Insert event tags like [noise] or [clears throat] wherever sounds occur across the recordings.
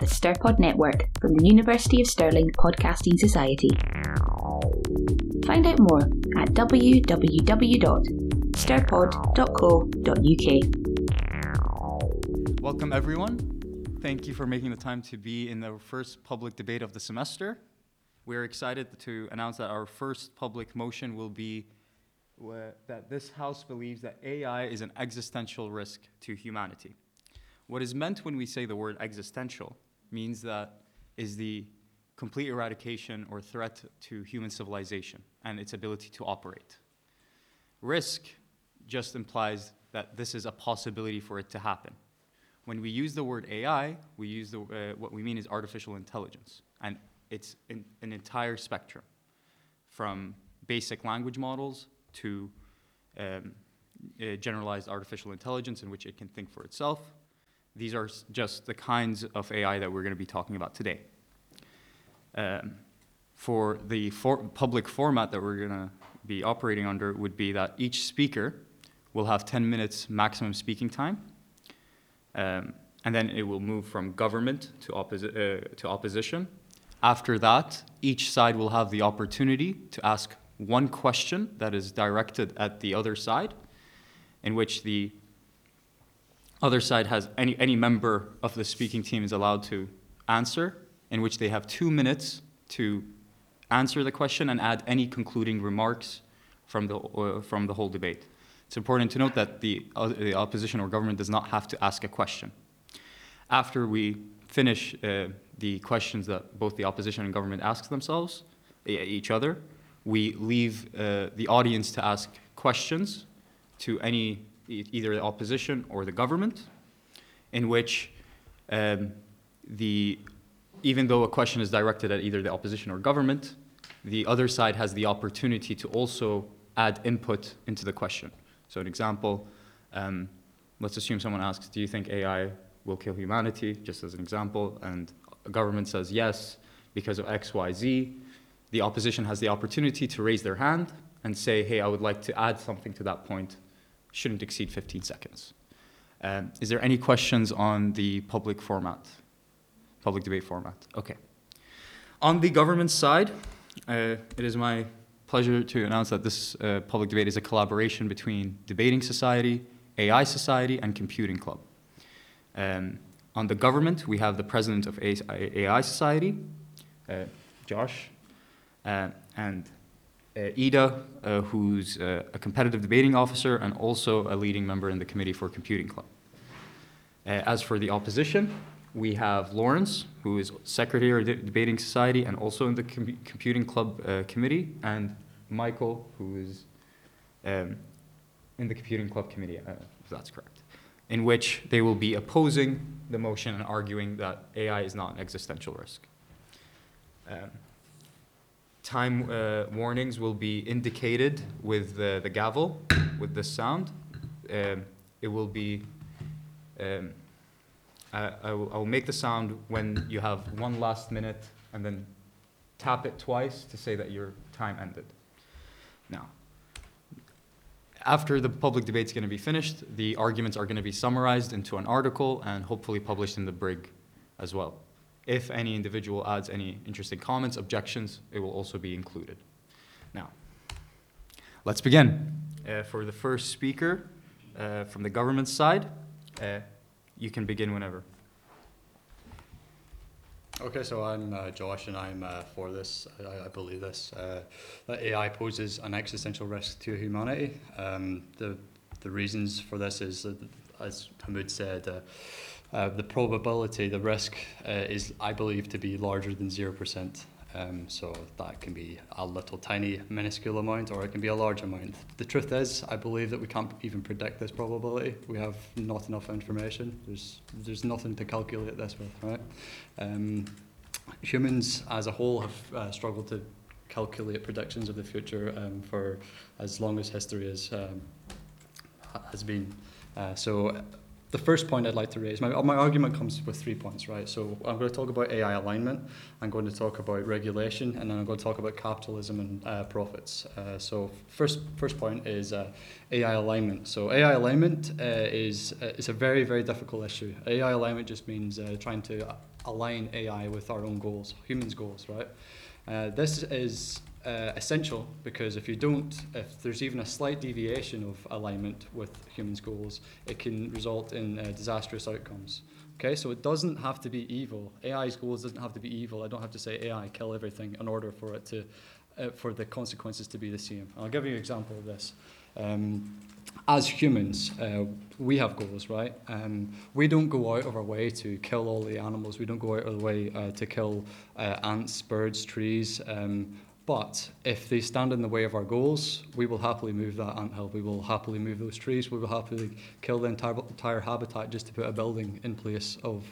the Stirpod Network from the University of Stirling Podcasting Society. Find out more at www.stirpod.co.uk. Welcome, everyone. Thank you for making the time to be in the first public debate of the semester. We're excited to announce that our first public motion will be that this House believes that AI is an existential risk to humanity. What is meant when we say the word existential means that is the complete eradication or threat to human civilization and its ability to operate. Risk just implies that this is a possibility for it to happen. When we use the word AI, we use the, uh, what we mean is artificial intelligence, and it's in, an entire spectrum, from basic language models to um, uh, generalized artificial intelligence in which it can think for itself, these are just the kinds of AI that we're going to be talking about today. Um, for the for public format that we're going to be operating under would be that each speaker will have 10 minutes maximum speaking time. Um, and then it will move from government to, opposi uh, to opposition. After that, each side will have the opportunity to ask one question that is directed at the other side, in which the other side has any, any member of the speaking team is allowed to answer, in which they have two minutes to answer the question and add any concluding remarks from the, uh, from the whole debate. It's important to note that the, uh, the opposition or government does not have to ask a question. After we finish uh, the questions that both the opposition and government ask themselves, each other, we leave uh, the audience to ask questions to any either the opposition or the government, in which um, the, even though a question is directed at either the opposition or government, the other side has the opportunity to also add input into the question. So an example, um, let's assume someone asks, do you think AI will kill humanity, just as an example, and a government says yes, because of X, Y, Z. The opposition has the opportunity to raise their hand and say, hey, I would like to add something to that point shouldn't exceed 15 seconds. Um, is there any questions on the public format, public debate format? Okay. On the government side, uh, it is my pleasure to announce that this uh, public debate is a collaboration between Debating Society, AI Society, and Computing Club. Um, on the government, we have the president of AI Society, uh, Josh, uh, and Ida, uh, who's uh, a competitive debating officer and also a leading member in the Committee for Computing Club. as for the opposition, we have Lawrence, who is Secretary of the Debating Society and also in the Com Computing Club uh, Committee, and Michael, who is um, in the Computing Club Committee, uh, if that's correct, in which they will be opposing the motion and arguing that AI is not an existential risk. Um, time uh, warnings will be indicated with the, the gavel, with the sound. Um, it will be, um, I, I, will, I will make the sound when you have one last minute and then tap it twice to say that your time ended. Now, after the public debate is going to be finished, the arguments are going to be summarized into an article and hopefully published in the Brig as well. If any individual adds any interesting comments, objections, it will also be included. Now, let's begin. Uh, for the first speaker uh, from the government side, uh, you can begin whenever. Okay, so I'm uh, Josh and I'm uh, for this. I, I believe this uh, that AI poses an existential risk to humanity. Um, the the reasons for this is, as Hamoud said, uh, the probability, the risk uh, is, I believe, to be larger than 0%. Um, so that can be a little tiny minuscule amount or it can be a large amount. The truth is, I believe that we can't even predict this probability. We have not enough information. There's, there's nothing to calculate this with, right? Um, humans as a whole have uh, struggled to calculate predictions of the future um, for as long as history has, um, has been. Uh, so the first point I'd like to raise, my, my argument comes with three points, right? So I'm going to talk about AI alignment, I'm going to talk about regulation, and then I'm going to talk about capitalism and uh, profits. Uh, so first, first point is uh, AI alignment. So AI alignment uh, is, uh, is a very, very difficult issue. AI alignment just means uh, trying to align AI with our own goals, humans' goals, right? This is uh, essential because if you don't, if there's even a slight deviation of alignment with humans' goals, it can result in uh, disastrous outcomes. Okay, so it doesn't have to be evil. AI's goals doesn't have to be evil. I don't have to say AI kill everything in order for it to, uh, for the consequences to be the same. I'll give you an example of this. Um, as humans, uh, we have goals, right? Um, we don't go out of our way to kill all the animals. We don't go out of the way uh, to kill uh, ants, birds, trees. Um, but if they stand in the way of our goals, we will happily move that anthill. We will happily move those trees. We will happily kill the entire, entire habitat just to put a building in place of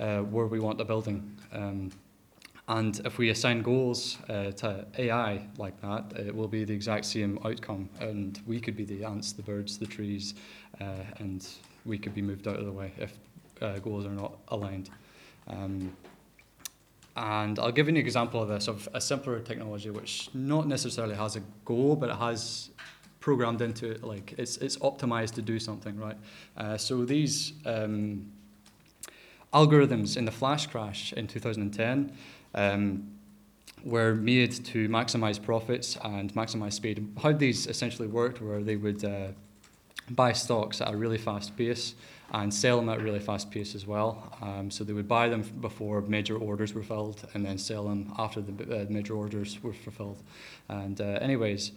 uh, where we want a building. Um, and if we assign goals uh, to AI like that, it will be the exact same outcome. And we could be the ants, the birds, the trees, uh, and we could be moved out of the way if uh, goals are not aligned. Um, and I'll give you an example of this, of a simpler technology which not necessarily has a goal, but it has programmed into it, like it's, it's optimized to do something, right? Uh, so these um, algorithms in the flash crash in 2010 um, were made to maximize profits and maximize speed. How these essentially worked were they would uh, buy stocks at a really fast pace and sell them at really fast pace as well. Um, so they would buy them before major orders were filled and then sell them after the uh, major orders were fulfilled. And uh, anyways,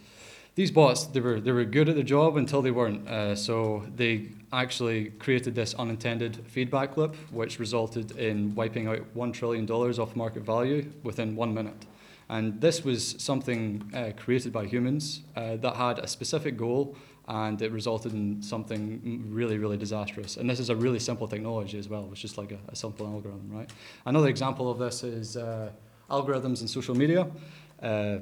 these bots they were they were good at the job until they weren't. Uh, so they actually created this unintended feedback loop, which resulted in wiping out one trillion dollars off market value within one minute. And this was something uh, created by humans uh, that had a specific goal and it resulted in something really, really disastrous. And this is a really simple technology as well. It's just like a, a simple algorithm, right? Another example of this is uh, algorithms in social media. Uh,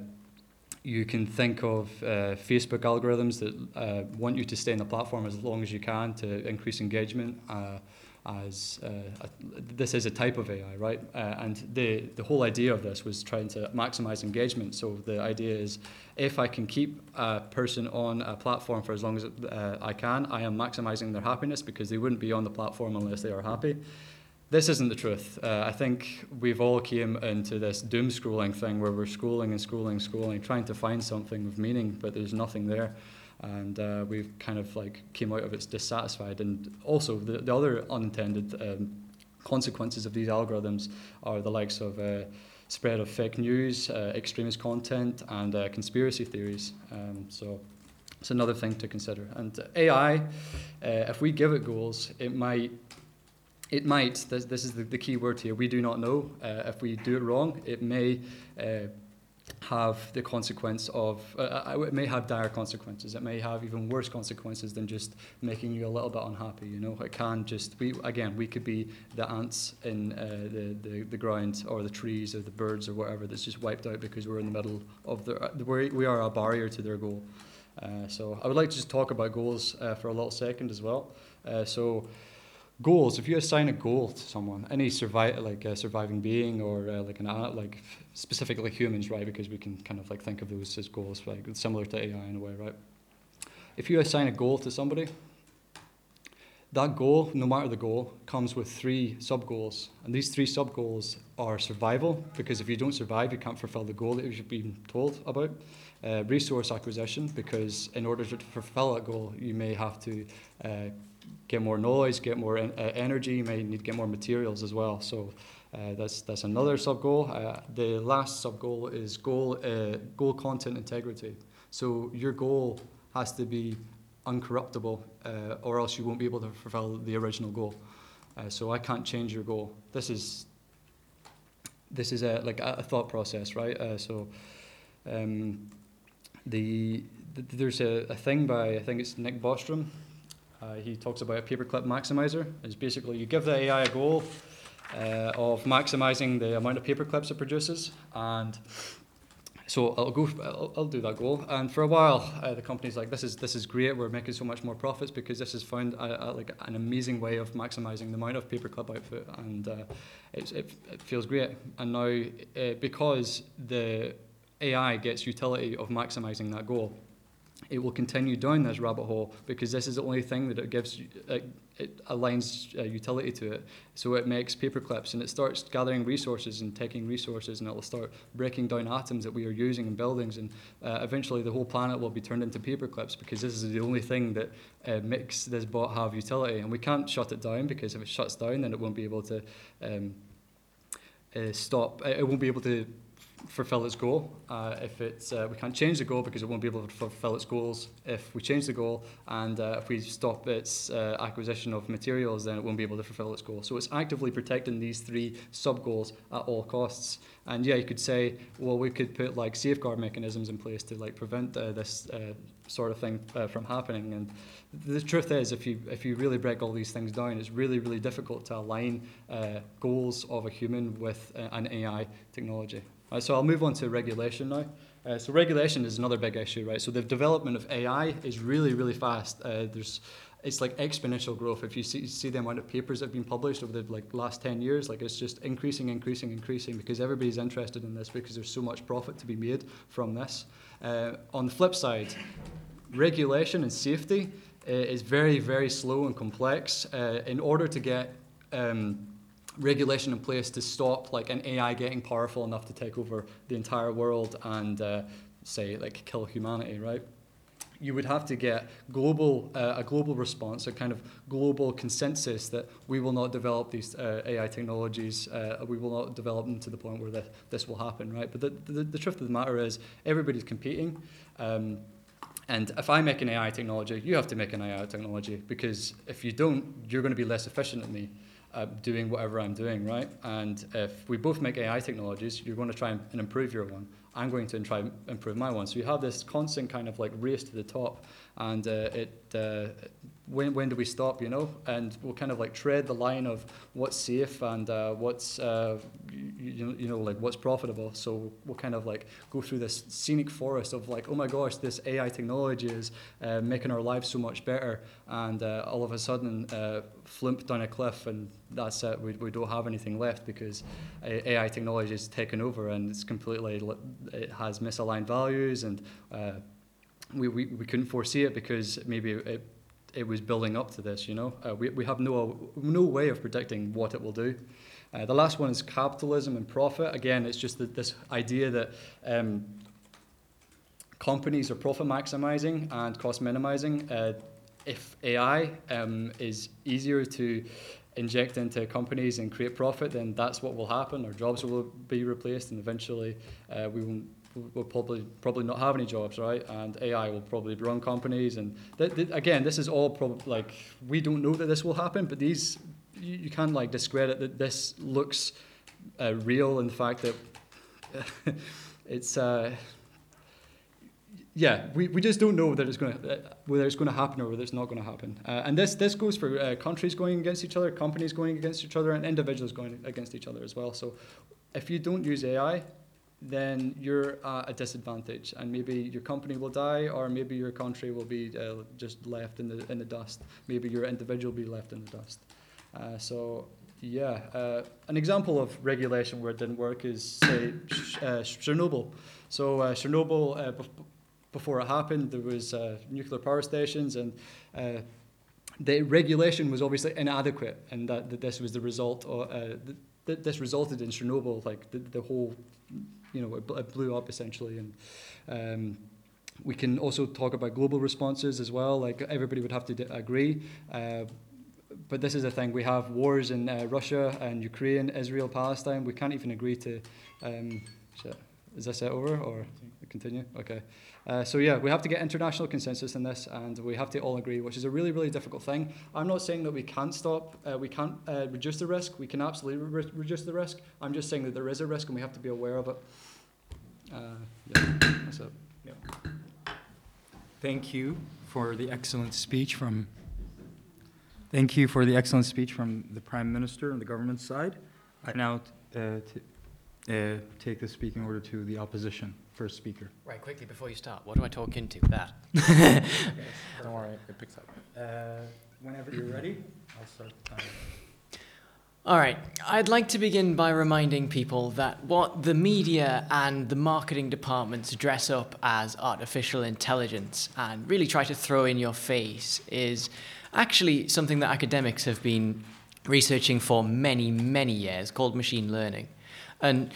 you can think of uh, Facebook algorithms that uh, want you to stay on the platform as long as you can to increase engagement. As uh, a, this is a type of AI, right? Uh, and the, the whole idea of this was trying to maximize engagement. So the idea is if I can keep a person on a platform for as long as uh, I can, I am maximizing their happiness because they wouldn't be on the platform unless they are happy. This isn't the truth. Uh, I think we've all came into this doom scrolling thing where we're scrolling and scrolling, scrolling, trying to find something of meaning, but there's nothing there and uh, we've kind of like came out of it dissatisfied. And also the, the other unintended um, consequences of these algorithms are the likes of uh, spread of fake news, uh, extremist content, and uh, conspiracy theories. Um, so it's another thing to consider. And AI, uh, if we give it goals, it might. It might, this, this is the, the key word here, we do not know. Uh, if we do it wrong, it may have the consequence of, uh, uh, it may have dire consequences. It may have even worse consequences than just making you a little bit unhappy. You know, it can just, we, again, we could be the ants in uh, the, the, the ground or the trees or the birds or whatever that's just wiped out because we're in the middle of the, uh, we are a barrier to their goal. Uh, so I would like to just talk about goals uh, for a little second as well. So goals if you assign a goal to someone any survive like a surviving being or like an like specifically humans right because we can kind of like think of those as goals like similar to AI in a way right if you assign a goal to somebody that goal no matter the goal comes with three sub goals and these three sub goals are survival because if you don't survive you can't fulfill the goal that you've been told about uh, resource acquisition because in order to fulfill that goal you may have to uh, get more noise, get more en- uh, energy. You may need to get more materials as well. So uh, that's that's another sub goal. Uh, the last sub goal is goal uh, goal content integrity. So your goal has to be uncorruptible, uh, or else you won't be able to fulfill the original goal. Uh, so I can't change your goal. This is this is a like a, thought process, right? so um, the, the, there's a, a thing by I think it's Nick Bostrom he talks about a paperclip maximizer. It's basically you give the AI a goal uh, of maximizing the amount of paperclips it produces, and so I'll go. I'll, I'll do that goal. And for a while, uh, the company's like, "This is this is great. We're making so much more profits because this has found a, a, like an amazing way of maximizing the amount of paperclip output, and uh, it, it, it feels great. And now, uh, because the AI gets utility of maximizing that goal, it will continue down this rabbit hole because this is the only thing that it gives it it aligns uh, utility to it. So it makes paper clips and it starts gathering resources and taking resources and it will start breaking down atoms that we are using in buildings and uh, eventually the whole planet will be turned into paper clips because this is the only thing that uh, makes this bot have utility and we can't shut it down because if it shuts down then it won't be able to um, uh, stop, it won't be able to fulfill its goal. Uh, if it's, uh, we can't change the goal because it won't be able to fulfill its goals. If we change the goal and uh, if we stop its uh, acquisition of materials, then it won't be able to fulfill its goal. So it's actively protecting these three sub goals at all costs. And yeah, you could say, well, we could put like safeguard mechanisms in place to like prevent uh, this uh, sort of thing from happening. And the truth is, if you if you really break all these things down, it's really really difficult to align goals of a human with an AI technology. Right, so I'll move on to regulation now. Uh, so regulation is another big issue, right? So the development of AI is really, really fast. Uh, there's, it's like exponential growth. If you see, see the amount of papers that have been published over the like last 10 years, like it's just increasing, increasing, increasing because everybody's interested in this because there's so much profit to be made from this. Uh, on the flip side, regulation and safety uh, is very, very slow and complex. Uh, in order to get um, regulation in place to stop like an AI getting powerful enough to take over the entire world and uh, say like kill humanity, right? You would have to get global uh, a global response, a kind of global consensus that we will not develop these uh, AI technologies, uh, we will not develop them to the point where the, this will happen, right? But the, the, the truth of the matter is everybody's competing. Um, and if I make an AI technology, you have to make an AI technology because if you don't, you're going to be less efficient than me uh, doing whatever I'm doing, right? And if we both make AI technologies, you're going to try and improve your one. I'm going to try and improve my one. So you have this constant kind of like race to the top, and uh, it uh, when when do we stop? You know, and we'll kind of like tread the line of what's safe and uh, what's uh, you, you know like what's profitable. So we'll kind of like go through this scenic forest of like, oh my gosh, this AI technology is uh, making our lives so much better, and uh, all of a sudden flimp down a cliff and that's it. We, we don't have anything left because AI technology is taken over and it's completely it has misaligned values and uh, we, we, we couldn't foresee it because maybe it, it was building up to this, you know. Uh, we, we have no, no way of predicting what it will do. Uh, the last one is capitalism and profit. Again, it's just that this idea that um, companies are profit maximizing and cost minimizing. Uh, if AI um, is easier to inject into companies and create profit, then that's what will happen. Our jobs will be replaced, and eventually uh, we will we'll probably probably not have any jobs, right? And AI will probably run companies. And th- th- again, this is all prob- like we don't know that this will happen, but these you, you can't like discredit that this looks uh, real in the fact that [laughs] it's. Uh, yeah, we, we just don't know whether it's going to uh, whether it's going to happen or whether it's not going to happen. Uh, and this this goes for uh, countries going against each other, companies going against each other, and individuals going against each other as well. So, if you don't use AI, then you're at a disadvantage, and maybe your company will die, or maybe your country will be uh, just left in the in the dust. Maybe your individual will be left in the dust. Uh, so yeah, uh, an example of regulation where it didn't work is say Chernobyl. So Chernobyl before it happened, there was uh, nuclear power stations, and uh, the regulation was obviously inadequate, and that, that this was the result. Of, uh, th- this resulted in Chernobyl, like the, the whole, you know, it, it blew up essentially, and. Um, we can also talk about global responses as well. Like everybody would have to d- agree, uh, but this is the thing: we have wars in uh, Russia and Ukraine, Israel, Palestine. We can't even agree to. Um, is this it over or continue? Okay. Uh, so yeah, we have to get international consensus in this, and we have to all agree, which is a really, really difficult thing. I'm not saying that we can't stop, uh, we can't uh, reduce the risk. We can absolutely re- reduce the risk. I'm just saying that there is a risk, and we have to be aware of it. Uh, yeah, that's it. Yeah. Thank you for the excellent speech from. Thank you for the excellent speech from the Prime Minister and the government side. I now uh, t- uh, take the speaking order to the opposition first speaker. Right, quickly before you start, what do I talk into? That. [laughs] Don't worry, it picks up. Uh, whenever you're ready, I'll start the timer. All right, I'd like to begin by reminding people that what the media and the marketing departments dress up as artificial intelligence and really try to throw in your face is actually something that academics have been researching for many, many years called machine learning. And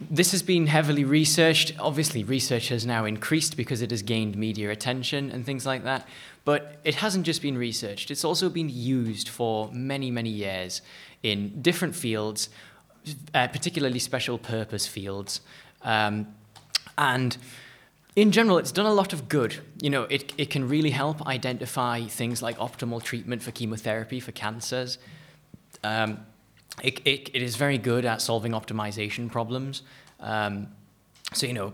this has been heavily researched. Obviously, research has now increased because it has gained media attention and things like that. But it hasn't just been researched, it's also been used for many, many years in different fields, uh, particularly special purpose fields. Um, and in general, it's done a lot of good. You know, it, it can really help identify things like optimal treatment for chemotherapy for cancers. Um, it, it, it is very good at solving optimization problems. Um, so, you know,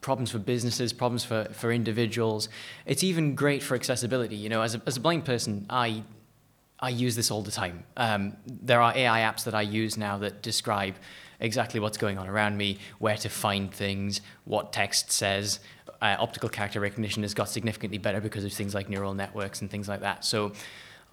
problems for businesses, problems for, for individuals. It's even great for accessibility. You know, as a, as a blind person, I, I use this all the time. Um, there are AI apps that I use now that describe exactly what's going on around me, where to find things, what text says. Uh, optical character recognition has got significantly better because of things like neural networks and things like that. So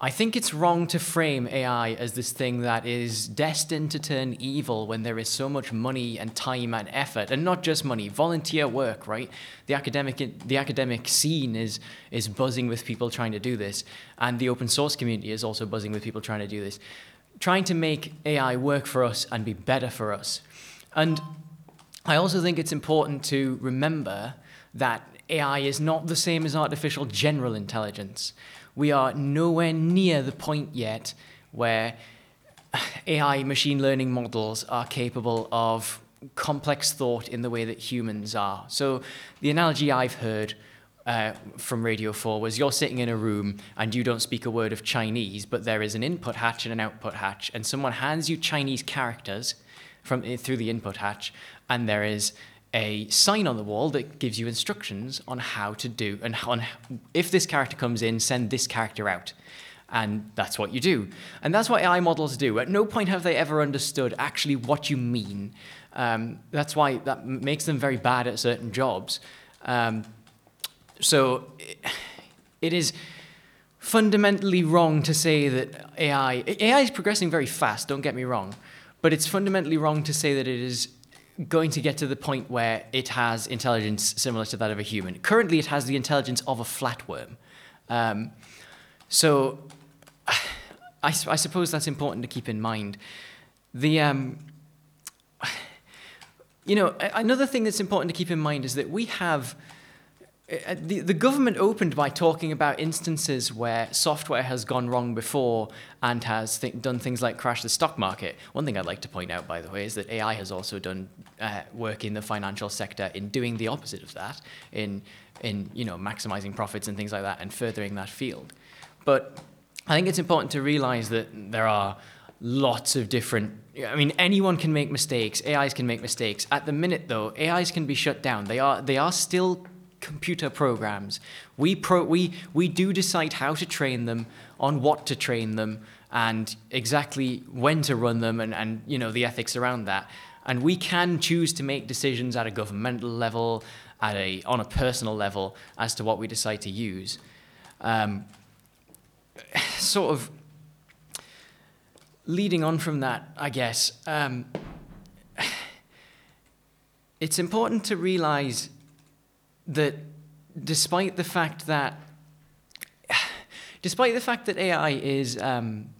I think it's wrong to frame AI as this thing that is destined to turn evil when there is so much money and time and effort, and not just money, volunteer work, right? The academic the academic scene is is buzzing with people trying to do this, and the open source community is also buzzing with people trying to do this, trying to make AI work for us and be better for us. And I also think it's important to remember that AI is not the same as artificial general intelligence we are nowhere near the point yet where AI machine learning models are capable of complex thought in the way that humans are. So the analogy I've heard uh, from Radio 4 was you're sitting in a room and you don't speak a word of Chinese, but there is an input hatch and an output hatch, and someone hands you Chinese characters from through the input hatch, and there is a sign on the wall that gives you instructions on how to do and on if this character comes in, send this character out. And that's what you do. And that's what AI models do. At no point have they ever understood actually what you mean. Um, that's why that makes them very bad at certain jobs. Um, so it is fundamentally wrong to say that AI AI is progressing very fast. Don't get me wrong, but it's fundamentally wrong to say that it is going to get to the point where it has intelligence similar to that of a human. Currently, it has the intelligence of a flatworm. Um, so [sighs] I, I, suppose that's important to keep in mind. The, um, [sighs] you know, another thing that's important to keep in mind is that we have the, the government opened by talking about instances where software has gone wrong before and has th- done things like crash the stock market. One thing I'd like to point out, by the way, is that AI has also done uh, work in the financial sector in doing the opposite of that, in, in you know, maximizing profits and things like that and furthering that field. But I think it's important to realize that there are lots of different I mean anyone can make mistakes AIs can make mistakes at the minute though AIs can be shut down they are they are still computer programs. We, pro, we, we do decide how to train them, on what to train them, and exactly when to run them, and, and you know, the ethics around that. And we can choose to make decisions at a governmental level, at a, on a personal level, as to what we decide to use. Um, [sighs] sort of leading on from that, I guess, um, [sighs] it's important to realize that despite the fact that despite the fact that AI is um,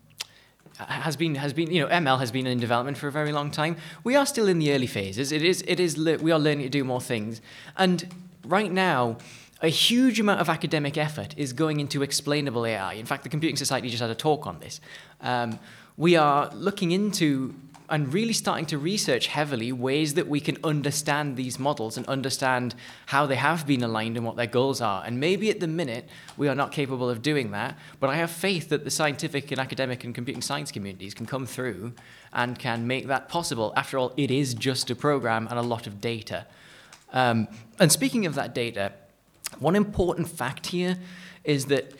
has been has been you know ML has been in development for a very long time. We are still in the early phases. It is it is we are learning to do more things, and right now. A huge amount of academic effort is going into explainable AI. In fact, the Computing Society just had a talk on this. Um, we are looking into and really starting to research heavily ways that we can understand these models and understand how they have been aligned and what their goals are. And maybe at the minute we are not capable of doing that, but I have faith that the scientific and academic and computing science communities can come through and can make that possible. After all, it is just a program and a lot of data. Um, and speaking of that data, one important fact here is that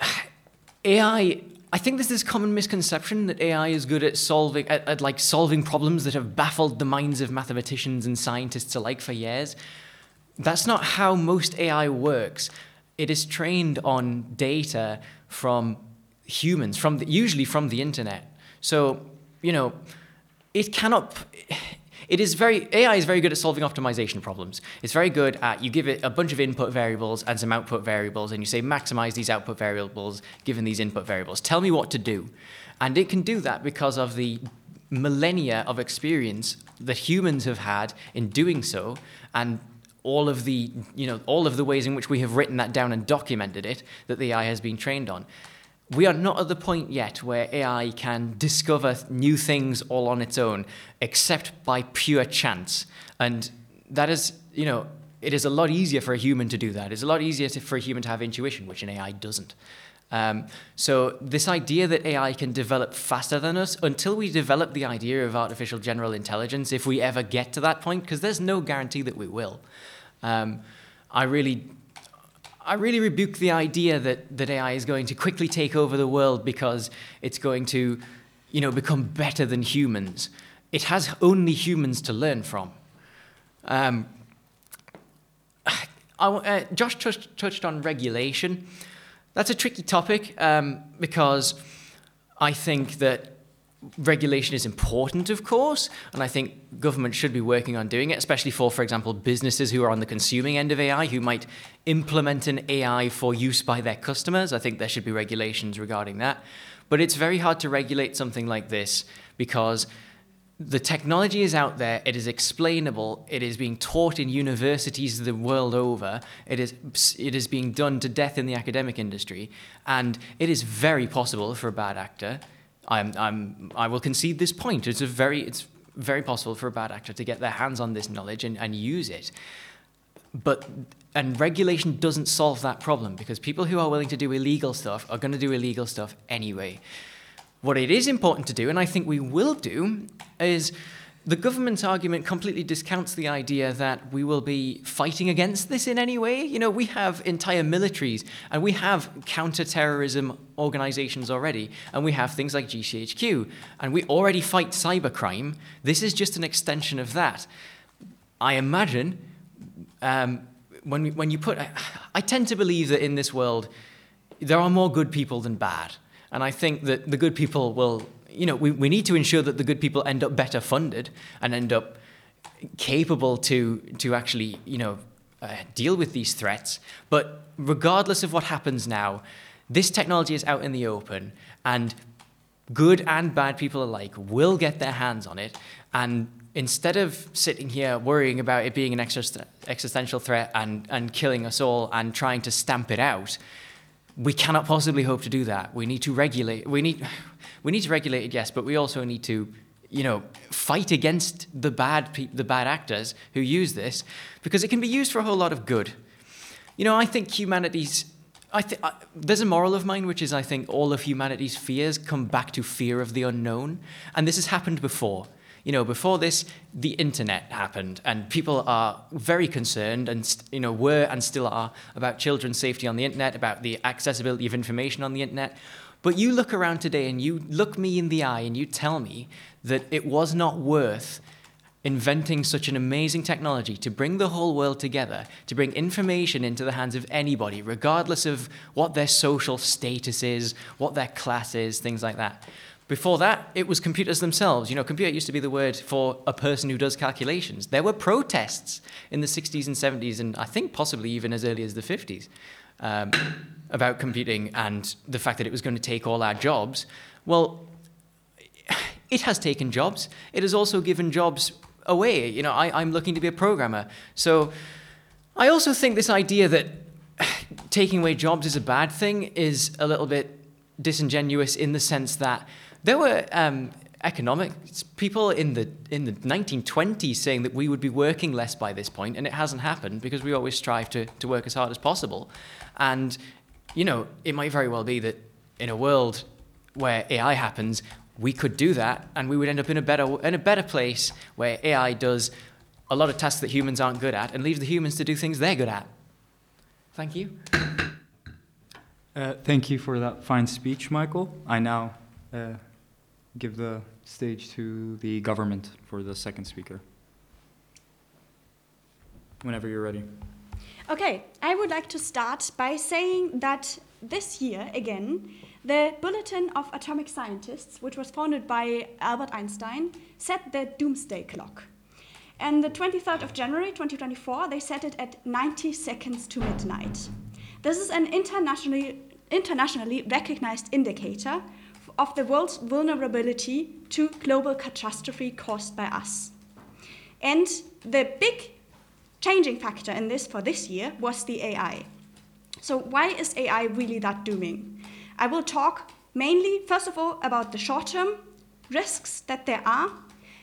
[sighs] AI I think there's this common misconception that AI is good at solving at, at, like solving problems that have baffled the minds of mathematicians and scientists alike for years. That's not how most AI works. It is trained on data from humans, from the, usually from the internet. So you know, it cannot it is very AI is very good at solving optimization problems. It's very good at you give it a bunch of input variables and some output variables, and you say maximize these output variables given these input variables. Tell me what to do, and it can do that because of the millennia of experience that humans have had in doing so, and all of the you know all of the ways in which we have written that down and documented it that the AI has been trained on. We are not at the point yet where AI can discover new things all on its own, except by pure chance. And that is, you know, it is a lot easier for a human to do that. It's a lot easier to, for a human to have intuition, which an AI doesn't. Um, so this idea that AI can develop faster than us, until we develop the idea of artificial general intelligence, if we ever get to that point, because there's no guarantee that we will, um, I really, I really rebuke the idea that, that AI is going to quickly take over the world because it's going to, you know, become better than humans. It has only humans to learn from. Um, I, uh, Josh touched, on regulation. That's a tricky topic um, because I think that regulation is important, of course, and I think government should be working on doing it, especially for, for example, businesses who are on the consuming end of AI, who might implement an AI for use by their customers. I think there should be regulations regarding that. But it's very hard to regulate something like this because the technology is out there, it is explainable, it is being taught in universities the world over, it is, it is being done to death in the academic industry, and it is very possible for a bad actor I'm, I'm, I will concede this point. It's a very, it's very possible for a bad actor to get their hands on this knowledge and, and use it. But and regulation doesn't solve that problem because people who are willing to do illegal stuff are going to do illegal stuff anyway. What it is important to do, and I think we will do, is the government's argument completely discounts the idea that we will be fighting against this in any way. You know, we have entire militaries and we have counterterrorism organizations already, and we have things like GCHQ, and we already fight cybercrime. This is just an extension of that. I imagine um, when, when you put, I tend to believe that in this world, there are more good people than bad. And I think that the good people will you know, we, we need to ensure that the good people end up better funded and end up capable to, to actually, you know, uh, deal with these threats. But regardless of what happens now, this technology is out in the open, and good and bad people alike will get their hands on it. And instead of sitting here worrying about it being an existential threat and, and killing us all and trying to stamp it out, we cannot possibly hope to do that. We need to regulate. We need we need to regulate it, yes, but we also need to, you know, fight against the bad pe- the bad actors who use this because it can be used for a whole lot of good. You know, I think humanity's I th- I, there's a moral of mine, which is I think all of humanity's fears come back to fear of the unknown, and this has happened before. You know, before this, the internet happened, and people are very concerned, and you know, were and still are about children's safety on the internet, about the accessibility of information on the internet. But you look around today and you look me in the eye and you tell me that it was not worth inventing such an amazing technology to bring the whole world together, to bring information into the hands of anybody, regardless of what their social status is, what their class is, things like that. Before that, it was computers themselves. You know, computer used to be the word for a person who does calculations. There were protests in the 60s and 70s, and I think possibly even as early as the 50s um, about computing and the fact that it was going to take all our jobs. Well, it has taken jobs. It has also given jobs away. You know, I, I'm looking to be a programmer. So I also think this idea that taking away jobs is a bad thing is a little bit disingenuous in the sense that there were um, economics people in the in the 1920s saying that we would be working less by this point, and it hasn't happened because we always strive to, to work as hard as possible. And, you know, it might very well be that in a world where AI happens, we could do that and we would end up in a better, in a better place where AI does a lot of tasks that humans aren't good at and leaves the humans to do things they're good at. Thank you. Uh, thank you for that fine speech, Michael. I now uh, give the stage to the government for the second speaker. Whenever you're ready. Okay, I would like to start by saying that this year, again, the Bulletin of Atomic Scientists, which was founded by Albert Einstein, set the doomsday clock. and the 23rd of January 2024, they set it at 90 seconds to midnight. This is an internationally, internationally recognized indicator of the world's vulnerability to global catastrophe caused by us. And the big changing factor in this for this year was the AI. So, why is AI really that dooming? I will talk mainly, first of all, about the short term risks that there are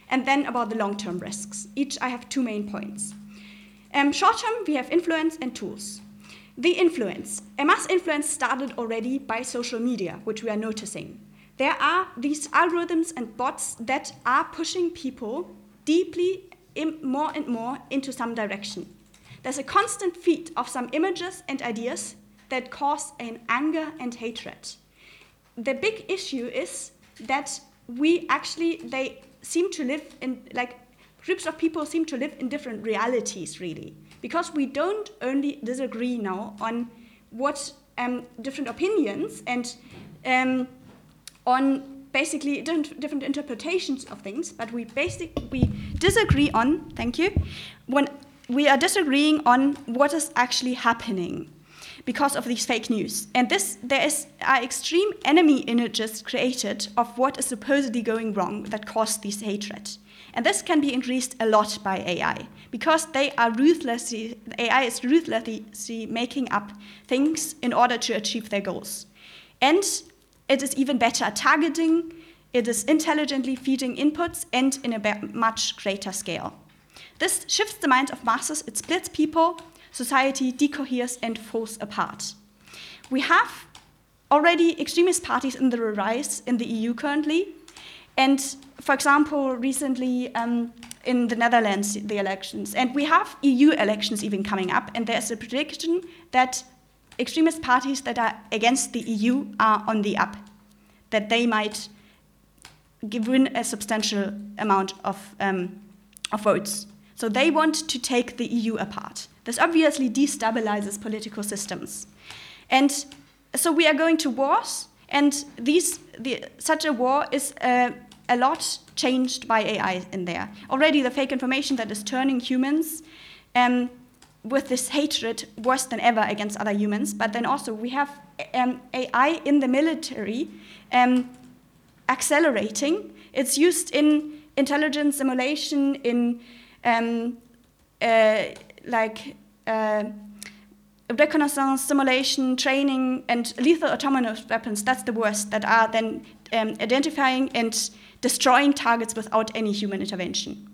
and then about the long term risks. Each I have two main points. Um, short term, we have influence and tools. The influence. A mass influence started already by social media, which we are noticing. There are these algorithms and bots that are pushing people deeply more and more into some direction. There's a constant feed of some images and ideas that cause an anger and hatred. The big issue is that we actually, they seem to live in like groups of people seem to live in different realities really because we don't only disagree now on what um, different opinions and um, on basically different, interpretations of things but we basically we disagree on thank you when we are disagreeing on what is actually happening because of these fake news. And this, there is are extreme enemy images created of what is supposedly going wrong that cause this hatred. And this can be increased a lot by AI because they are ruthlessly, AI is ruthlessly making up things in order to achieve their goals. And it is even better at targeting, it is intelligently feeding inputs and in a much greater scale. This shifts the mind of masses, it splits people, society decoheres and falls apart. We have already extremist parties in the rise in the EU currently. And for example, recently um, in the Netherlands, the elections. And we have EU elections even coming up, and there's a prediction that extremist parties that are against the EU are on the up, that they might win a substantial amount of, um, of votes. So they want to take the EU apart. This obviously destabilizes political systems. And so we are going to wars, and these, the, such a war is uh, a lot changed by AI in there. Already, the fake information that is turning humans um, with this hatred worse than ever against other humans, but then also we have um, AI in the military um, accelerating. It's used in intelligence simulation, in um, uh, like uh, reconnaissance, simulation, training, and lethal autonomous weapons, that's the worst, that are then um, identifying and destroying targets without any human intervention.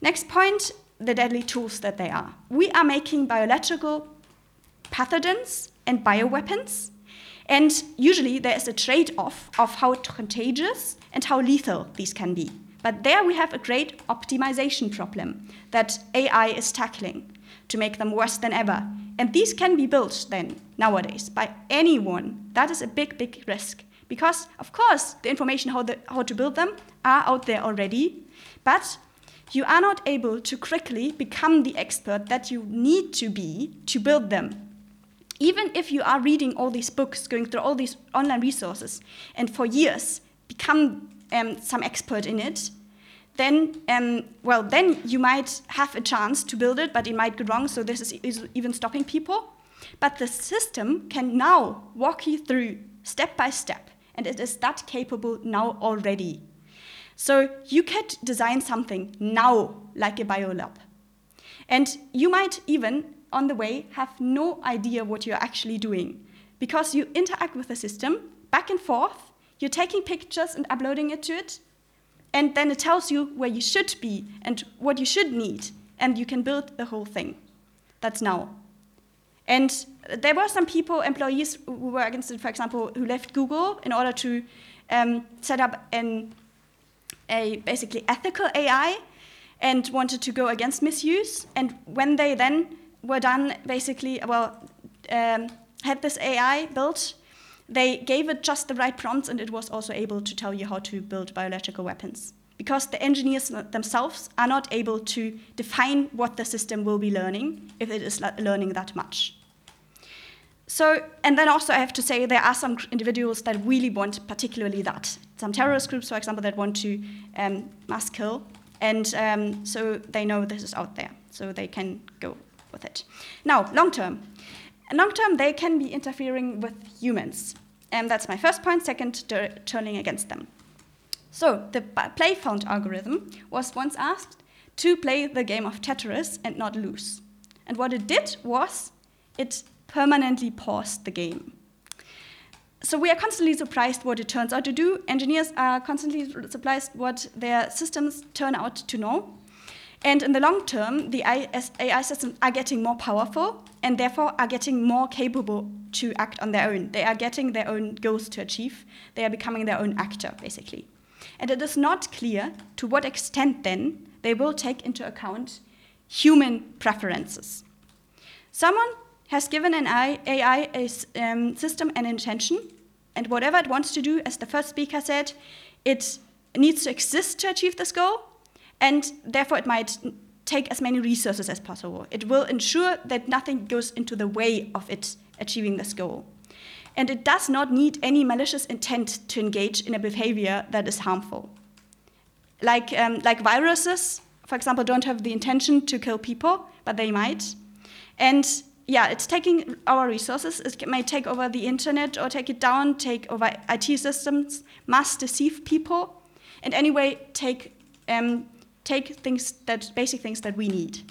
Next point the deadly tools that they are. We are making biological pathogens and bioweapons, and usually there is a trade off of how contagious and how lethal these can be. But there we have a great optimization problem that AI is tackling to make them worse than ever. And these can be built then, nowadays, by anyone. That is a big, big risk. Because, of course, the information how, the, how to build them are out there already, but you are not able to quickly become the expert that you need to be to build them. Even if you are reading all these books, going through all these online resources, and for years become um, some expert in it, then, um, well, then you might have a chance to build it, but it might go wrong, so this is, is even stopping people. But the system can now walk you through step by step, and it is that capable now already. So you could design something now like a biolab. And you might even, on the way, have no idea what you're actually doing because you interact with the system back and forth, you're taking pictures and uploading it to it, and then it tells you where you should be and what you should need, and you can build the whole thing. That's now. And there were some people, employees who were against it, for example, who left Google in order to um, set up an, a basically ethical AI and wanted to go against misuse. And when they then were done, basically, well, um, had this AI built, they gave it just the right prompts and it was also able to tell you how to build biological weapons. Because the engineers themselves are not able to define what the system will be learning if it is learning that much. So, and then also I have to say there are some individuals that really want particularly that. Some terrorist groups, for example, that want to um, mass kill And um, so they know this is out there, so they can go with it. Now, long term. Long term, they can be interfering with humans. And that's my first point. Second, turning against them. So, the Playfun algorithm was once asked to play the game of Tetris and not lose. And what it did was it permanently paused the game. So we are constantly surprised what it turns out to do. Engineers are constantly surprised what their systems turn out to know. And in the long term, the AI systems are getting more powerful and therefore are getting more capable to act on their own. They are getting their own goals to achieve. They are becoming their own actor, basically. And it is not clear to what extent then they will take into account human preferences. Someone has given an AI a um, system an intention, and whatever it wants to do, as the first speaker said, it needs to exist to achieve this goal, and therefore it might take as many resources as possible. It will ensure that nothing goes into the way of it achieving this goal. And it does not need any malicious intent to engage in a behavior that is harmful. Like, um, like viruses, for example, don't have the intention to kill people, but they might. And yeah, it's taking our resources. It may take over the internet or take it down, take over IT systems, mass deceive people, and anyway, take, um, take things that, basic things that we need.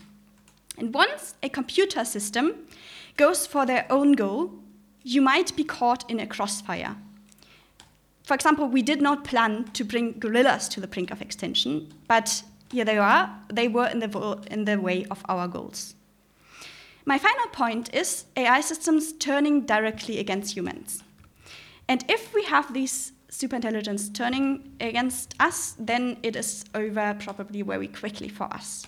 And once a computer system goes for their own goal, you might be caught in a crossfire. For example, we did not plan to bring gorillas to the brink of extinction, but here they are. They were in the, in the way of our goals. My final point is AI systems turning directly against humans. And if we have these superintelligence turning against us, then it is over probably very quickly for us.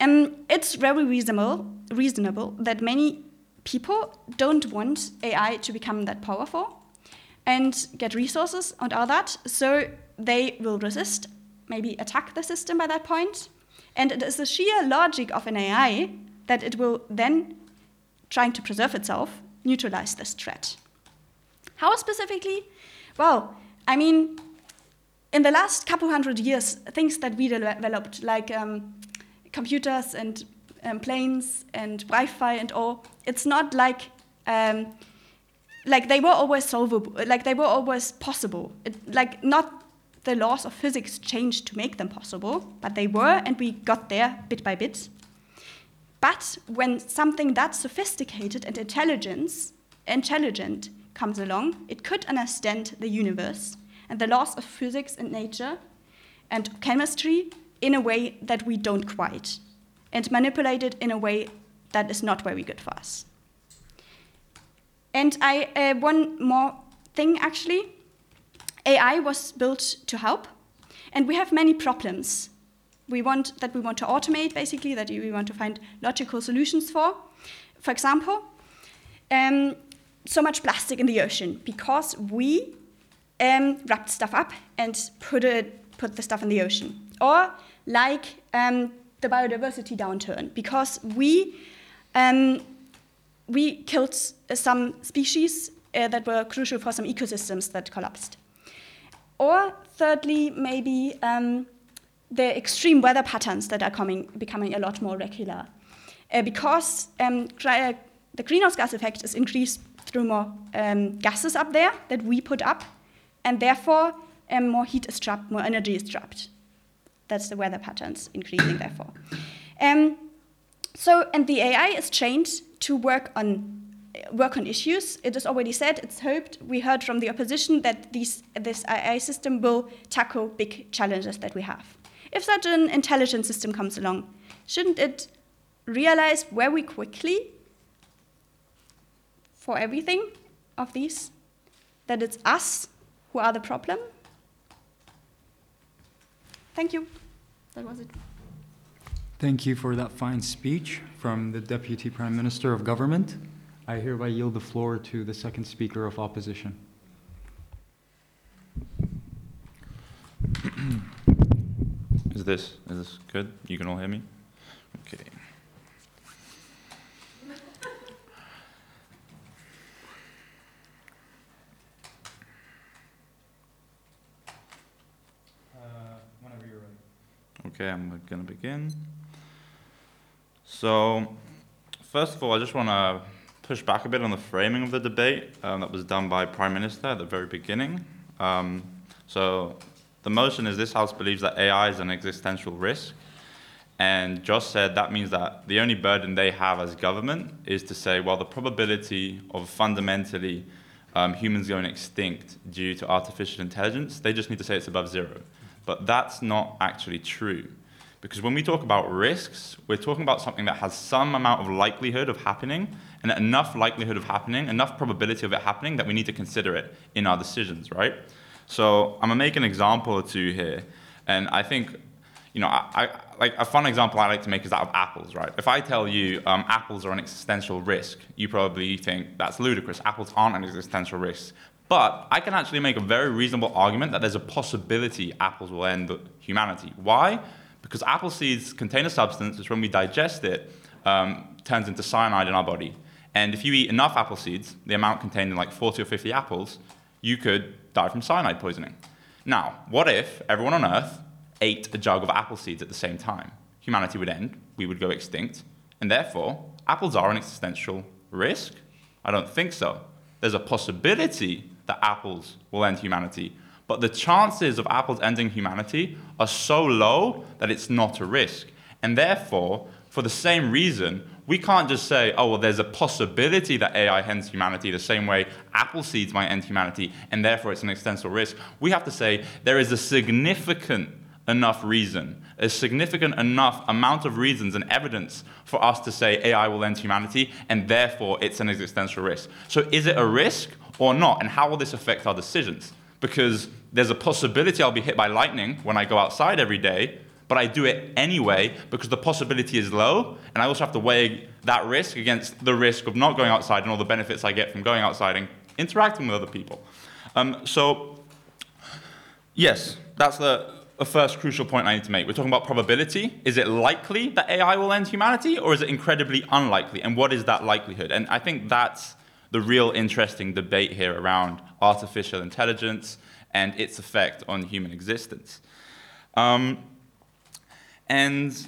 Um, it's very reasonable, reasonable that many people don't want AI to become that powerful and get resources and all that, so they will resist, maybe attack the system by that point. And it is the sheer logic of an AI that it will then, trying to preserve itself, neutralize this threat. How specifically? Well, I mean, in the last couple hundred years, things that we developed, like um, computers and um, planes and Wi-Fi and all, it's not like um, like they were always solvable, like they were always possible. It, like not the laws of physics changed to make them possible, but they were, and we got there bit by bit. But when something that sophisticated and intelligence, intelligent comes along, it could understand the universe and the laws of physics and nature and chemistry in a way that we don't quite, and manipulate it in a way that is not very good for us. And I, uh, one more thing actually AI was built to help, and we have many problems we want that we want to automate basically that we want to find logical solutions for. For example um, so much plastic in the ocean. Because we um, wrapped stuff up and put it put the stuff in the ocean. Or like um, the biodiversity downturn. Because we um, we killed some species uh, that were crucial for some ecosystems that collapsed. Or thirdly maybe um, the extreme weather patterns that are coming, becoming a lot more regular. Uh, because um, the greenhouse gas effect is increased through more um, gases up there that we put up, and therefore um, more heat is trapped, more energy is trapped. That's the weather patterns increasing, therefore. Um, so, and the AI is trained to work on work on issues. It is already said, it's hoped, we heard from the opposition that these, this AI system will tackle big challenges that we have. If such an intelligent system comes along, shouldn't it realize very quickly for everything of these that it's us who are the problem? Thank you. That was it. Thank you for that fine speech from the Deputy Prime Minister of Government. I hereby yield the floor to the second Speaker of Opposition. [clears throat] Is this is this good? You can all hear me? Okay. Uh, whenever you're ready. Okay, I'm going to begin. So, first of all, I just want to push back a bit on the framing of the debate um, that was done by Prime Minister at the very beginning. Um, so, the motion is this House believes that AI is an existential risk. And Josh said that means that the only burden they have as government is to say, well, the probability of fundamentally um, humans going extinct due to artificial intelligence, they just need to say it's above zero. But that's not actually true. Because when we talk about risks, we're talking about something that has some amount of likelihood of happening, and enough likelihood of happening, enough probability of it happening that we need to consider it in our decisions, right? So I'm gonna make an example or two here, and I think, you know, I, I like a fun example I like to make is that of apples, right? If I tell you um, apples are an existential risk, you probably think that's ludicrous. Apples aren't an existential risk. But I can actually make a very reasonable argument that there's a possibility apples will end humanity. Why? Because apple seeds contain a substance which, when we digest it, um, turns into cyanide in our body. And if you eat enough apple seeds, the amount contained in like 40 or 50 apples, you could die from cyanide poisoning. Now, what if everyone on Earth ate a jug of apple seeds at the same time? Humanity would end, we would go extinct, and therefore, apples are an existential risk? I don't think so. There's a possibility that apples will end humanity. But the chances of apples ending humanity are so low that it's not a risk. And therefore, for the same reason, we can't just say, oh, well, there's a possibility that AI ends humanity the same way apple seeds might end humanity, and therefore it's an existential risk. We have to say there is a significant enough reason, a significant enough amount of reasons and evidence for us to say AI will end humanity, and therefore it's an existential risk. So is it a risk or not? And how will this affect our decisions? Because there's a possibility I'll be hit by lightning when I go outside every day, but I do it anyway because the possibility is low, and I also have to weigh that risk against the risk of not going outside and all the benefits I get from going outside and interacting with other people. Um, so, yes, that's the, the first crucial point I need to make. We're talking about probability. Is it likely that AI will end humanity, or is it incredibly unlikely? And what is that likelihood? And I think that's the real interesting debate here around artificial intelligence and its effect on human existence. Um, and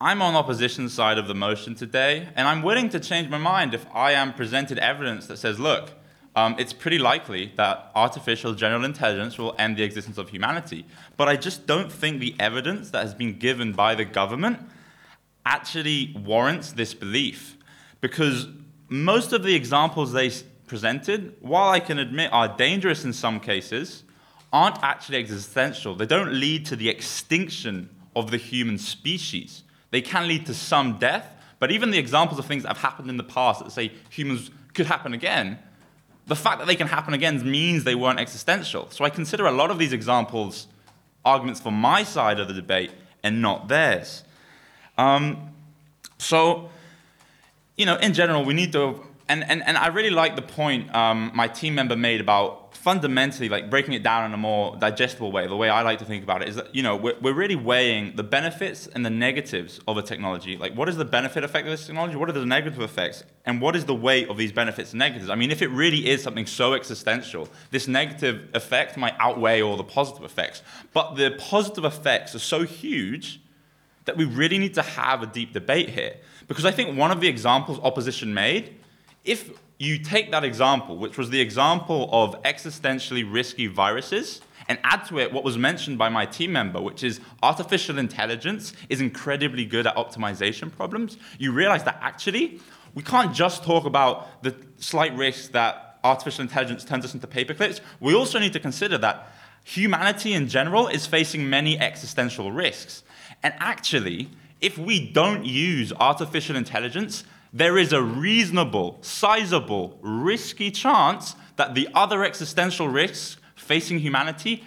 I'm on opposition side of the motion today, and I'm willing to change my mind if I am presented evidence that says, look, um, it's pretty likely that artificial general intelligence will end the existence of humanity. But I just don't think the evidence that has been given by the government actually warrants this belief. Because most of the examples they presented, while I can admit are dangerous in some cases, aren't actually existential. They don't lead to the extinction of the human species. They can lead to some death, but even the examples of things that have happened in the past that say humans could happen again, the fact that they can happen again means they weren't existential. So I consider a lot of these examples arguments for my side of the debate and not theirs. Um, so you know, in general, we need to, and, and, and I really like the point um, my team member made about fundamentally like breaking it down in a more digestible way. The way I like to think about it is that, you know, we're, we're really weighing the benefits and the negatives of a technology. Like, what is the benefit effect of this technology? What are the negative effects? And what is the weight of these benefits and negatives? I mean, if it really is something so existential, this negative effect might outweigh all the positive effects. But the positive effects are so huge that we really need to have a deep debate here. Because I think one of the examples opposition made, if you take that example, which was the example of existentially risky viruses, and add to it what was mentioned by my team member, which is artificial intelligence is incredibly good at optimization problems, you realize that actually we can't just talk about the slight risk that artificial intelligence turns us into paperclips. We also need to consider that humanity in general is facing many existential risks. And actually, if we don't use artificial intelligence, there is a reasonable, sizable, risky chance that the other existential risks facing humanity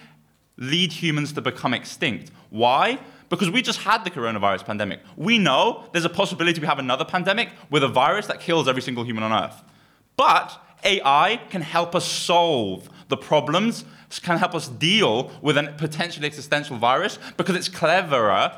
lead humans to become extinct. Why? Because we just had the coronavirus pandemic. We know there's a possibility we have another pandemic with a virus that kills every single human on Earth. But AI can help us solve the problems, can help us deal with a potentially existential virus because it's cleverer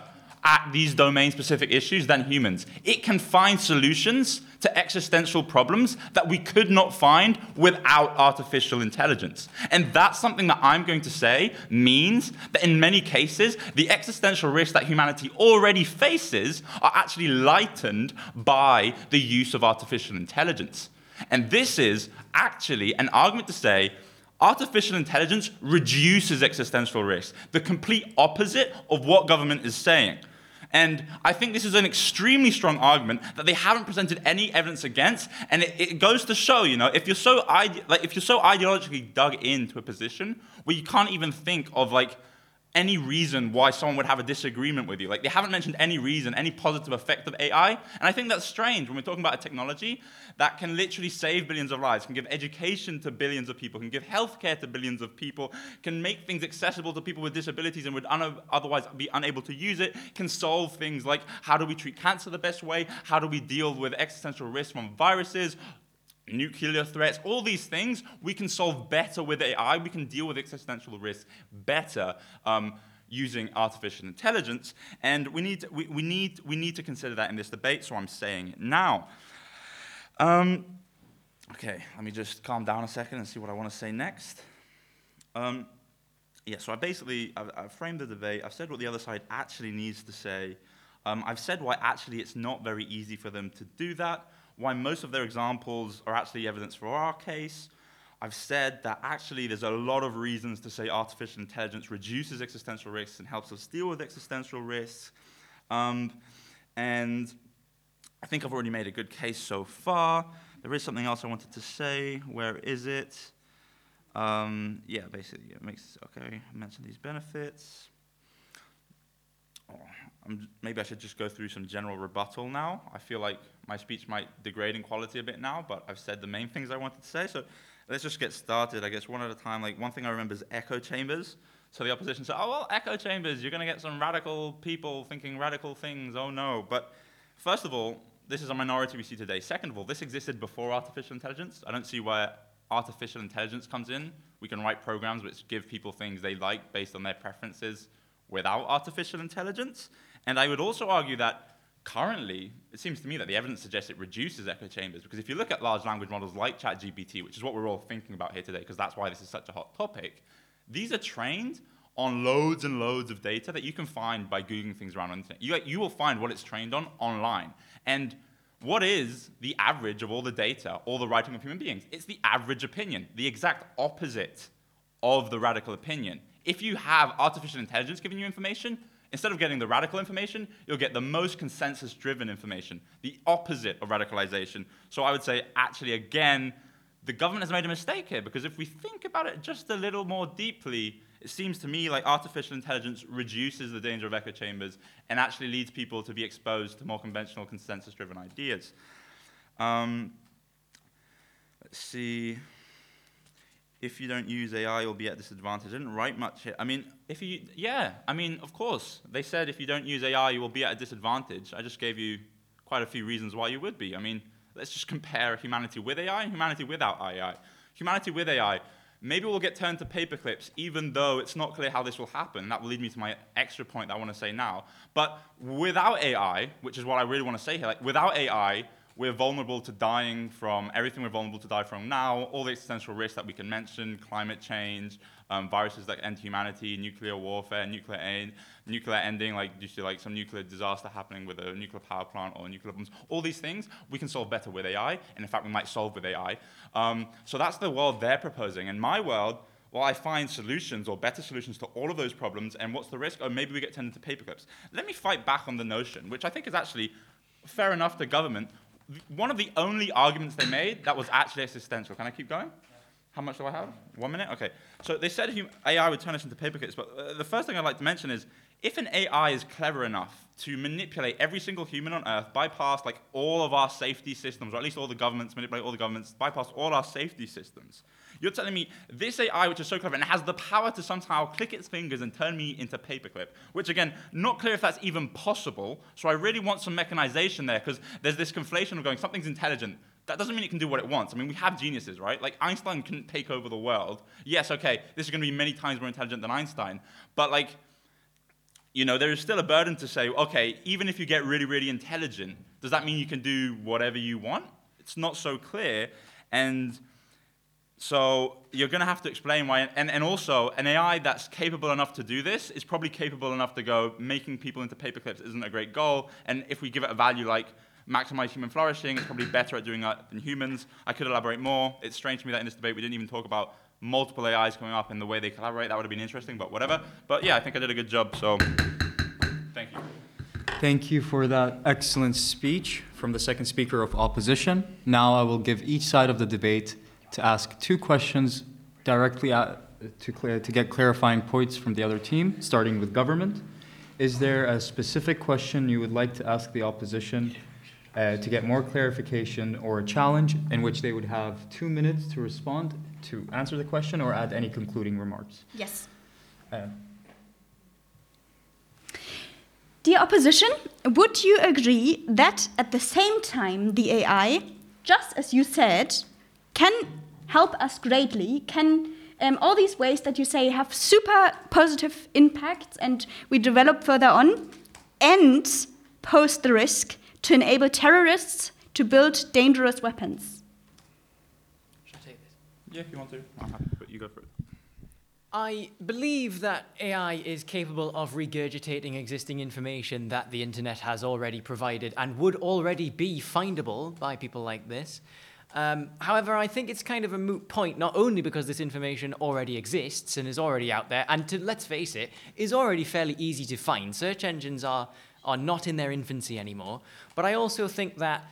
at these domain specific issues than humans. It can find solutions to existential problems that we could not find without artificial intelligence. And that's something that I'm going to say means that in many cases, the existential risks that humanity already faces are actually lightened by the use of artificial intelligence. And this is actually an argument to say artificial intelligence reduces existential risk, the complete opposite of what government is saying. And I think this is an extremely strong argument that they haven't presented any evidence against. And it, it goes to show, you know, if you're so ide- like if you're so ideologically dug into a position where you can't even think of like any reason why someone would have a disagreement with you. Like they haven't mentioned any reason, any positive effect of AI. And I think that's strange when we're talking about a technology that can literally save billions of lives, can give education to billions of people, can give healthcare to billions of people, can make things accessible to people with disabilities and would un- otherwise be unable to use it, can solve things like how do we treat cancer the best way, how do we deal with existential risks from viruses, nuclear threats, all these things we can solve better with AI. We can deal with existential risks better um, using artificial intelligence. And we need, to, we, we, need, we need to consider that in this debate, so I'm saying it now. Um, okay, let me just calm down a second and see what I want to say next. Um, yeah, so I basically, I've, I've, framed the debate. I've said what the other side actually needs to say. Um, I've said why actually it's not very easy for them to do that why most of their examples are actually evidence for our case. I've said that actually there's a lot of reasons to say artificial intelligence reduces existential risks and helps us deal with existential risks. Um, and I think I've already made a good case so far. There is something else I wanted to say. Where is it? Um, yeah, basically, it makes, okay, I mentioned these benefits. Oh, maybe I should just go through some general rebuttal now. I feel like my speech might degrade in quality a bit now, but I've said the main things I wanted to say. So let's just get started, I guess, one at a time. Like, one thing I remember is echo chambers. So the opposition said, oh, well, echo chambers, you're going to get some radical people thinking radical things. Oh, no. But first of all, this is a minority we see today. Second of all, this existed before artificial intelligence. I don't see where artificial intelligence comes in. We can write programs which give people things they like based on their preferences without artificial intelligence. And I would also argue that currently, it seems to me that the evidence suggests it reduces echo chambers, because if you look at large language models like ChatGPT, which is what we're all thinking about here today, because that's why this is such a hot topic, these are trained on loads and loads of data that you can find by Googling things around on the internet. You, you will find what it's trained on online. And what is the average of all the data, all the writing of human beings? It's the average opinion, the exact opposite of the radical opinion. If you have artificial intelligence giving you information, Instead of getting the radical information, you'll get the most consensus driven information, the opposite of radicalization. So I would say, actually, again, the government has made a mistake here because if we think about it just a little more deeply, it seems to me like artificial intelligence reduces the danger of echo chambers and actually leads people to be exposed to more conventional consensus driven ideas. Um, let's see if you don't use AI, you'll be at disadvantage. I didn't write much here. I mean, if you, yeah, I mean, of course. They said if you don't use AI, you will be at a disadvantage. I just gave you quite a few reasons why you would be. I mean, let's just compare humanity with AI and humanity without AI. Humanity with AI, maybe we'll get turned to paperclips, even though it's not clear how this will happen. That will lead me to my extra point that I want to say now. But without AI, which is what I really want to say here, like without AI, we're vulnerable to dying from everything we're vulnerable to die from now, all the existential risks that we can mention, climate change, um, viruses that end humanity, nuclear warfare, nuclear, end, nuclear ending, like due to like some nuclear disaster happening with a nuclear power plant or nuclear bombs. All these things we can solve better with AI, and in fact we might solve with AI. Um, so that's the world they're proposing. In my world, well, I find solutions or better solutions to all of those problems, and what's the risk? Oh, maybe we get turned into paperclips. Let me fight back on the notion, which I think is actually fair enough to government one of the only arguments they made that was actually existential. Can I keep going? How much do I have? One minute? Okay. So they said AI would turn us into paperclips, but uh, the first thing I'd like to mention is if an AI is clever enough to manipulate every single human on Earth, bypass like all of our safety systems, or at least all the governments, manipulate all the governments, bypass all our safety systems, you're telling me this AI, which is so clever and has the power to somehow click its fingers and turn me into a paperclip, which again, not clear if that's even possible. So I really want some mechanization there because there's this conflation of going, something's intelligent. That doesn't mean it can do what it wants. I mean, we have geniuses, right? Like Einstein couldn't take over the world. Yes, okay, this is going to be many times more intelligent than Einstein, but like you know, there is still a burden to say, okay, even if you get really, really intelligent, does that mean you can do whatever you want? It's not so clear. And so you're going to have to explain why. And, and also, an AI that's capable enough to do this is probably capable enough to go, making people into paperclips isn't a great goal. And if we give it a value like maximize human flourishing, it's probably better at doing that than humans. I could elaborate more. It's strange to me that in this debate we didn't even talk about multiple AIs coming up and the way they collaborate. That would have been interesting, but whatever. But yeah, I think I did a good job, so thank you. Thank you for that excellent speech from the second speaker of opposition. Now I will give each side of the debate to ask two questions directly at, to, clear, to get clarifying points from the other team, starting with government. Is there a specific question you would like to ask the opposition uh, to get more clarification or a challenge in which they would have two minutes to respond to answer the question or add any concluding remarks? Yes. Uh, Dear opposition, would you agree that at the same time the AI, just as you said, can help us greatly, can um, all these ways that you say have super positive impacts and we develop further on, and pose the risk to enable terrorists to build dangerous weapons? Should I take this? Yeah, if you want to. I'm happy, but you go for it. I believe that AI is capable of regurgitating existing information that the internet has already provided and would already be findable by people like this. Um, however, I think it's kind of a moot point, not only because this information already exists and is already out there, and to let's face it, is already fairly easy to find. Search engines are are not in their infancy anymore. But I also think that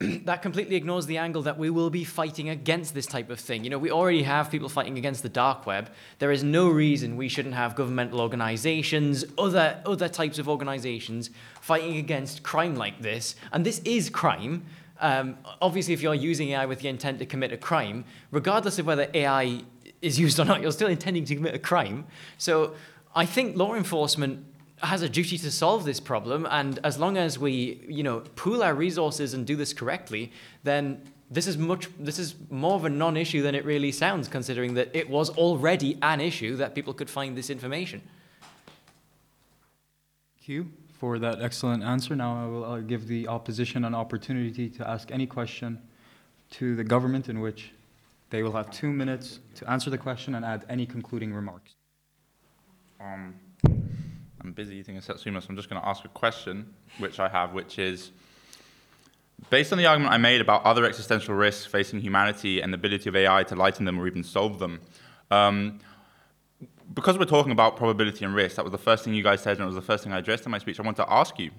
that completely ignores the angle that we will be fighting against this type of thing. You know, we already have people fighting against the dark web. There is no reason we shouldn't have governmental organizations, other other types of organizations fighting against crime like this. And this is crime. Um, obviously, if you're using AI with the intent to commit a crime, regardless of whether AI is used or not, you're still intending to commit a crime. So I think law enforcement has a duty to solve this problem, and as long as we, you know, pool our resources and do this correctly, then this is much this is more of a non-issue than it really sounds, considering that it was already an issue that people could find this information. Thank you for that excellent answer. Now I will uh, give the opposition an opportunity to ask any question to the government in which they will have two minutes to answer the question and add any concluding remarks. Um, I'm busy eating a satsuma, so I'm just going to ask a question, which I have, which is based on the argument I made about other existential risks facing humanity and the ability of AI to lighten them or even solve them. Um, because we're talking about probability and risk, that was the first thing you guys said, and it was the first thing I addressed in my speech. I want to ask you: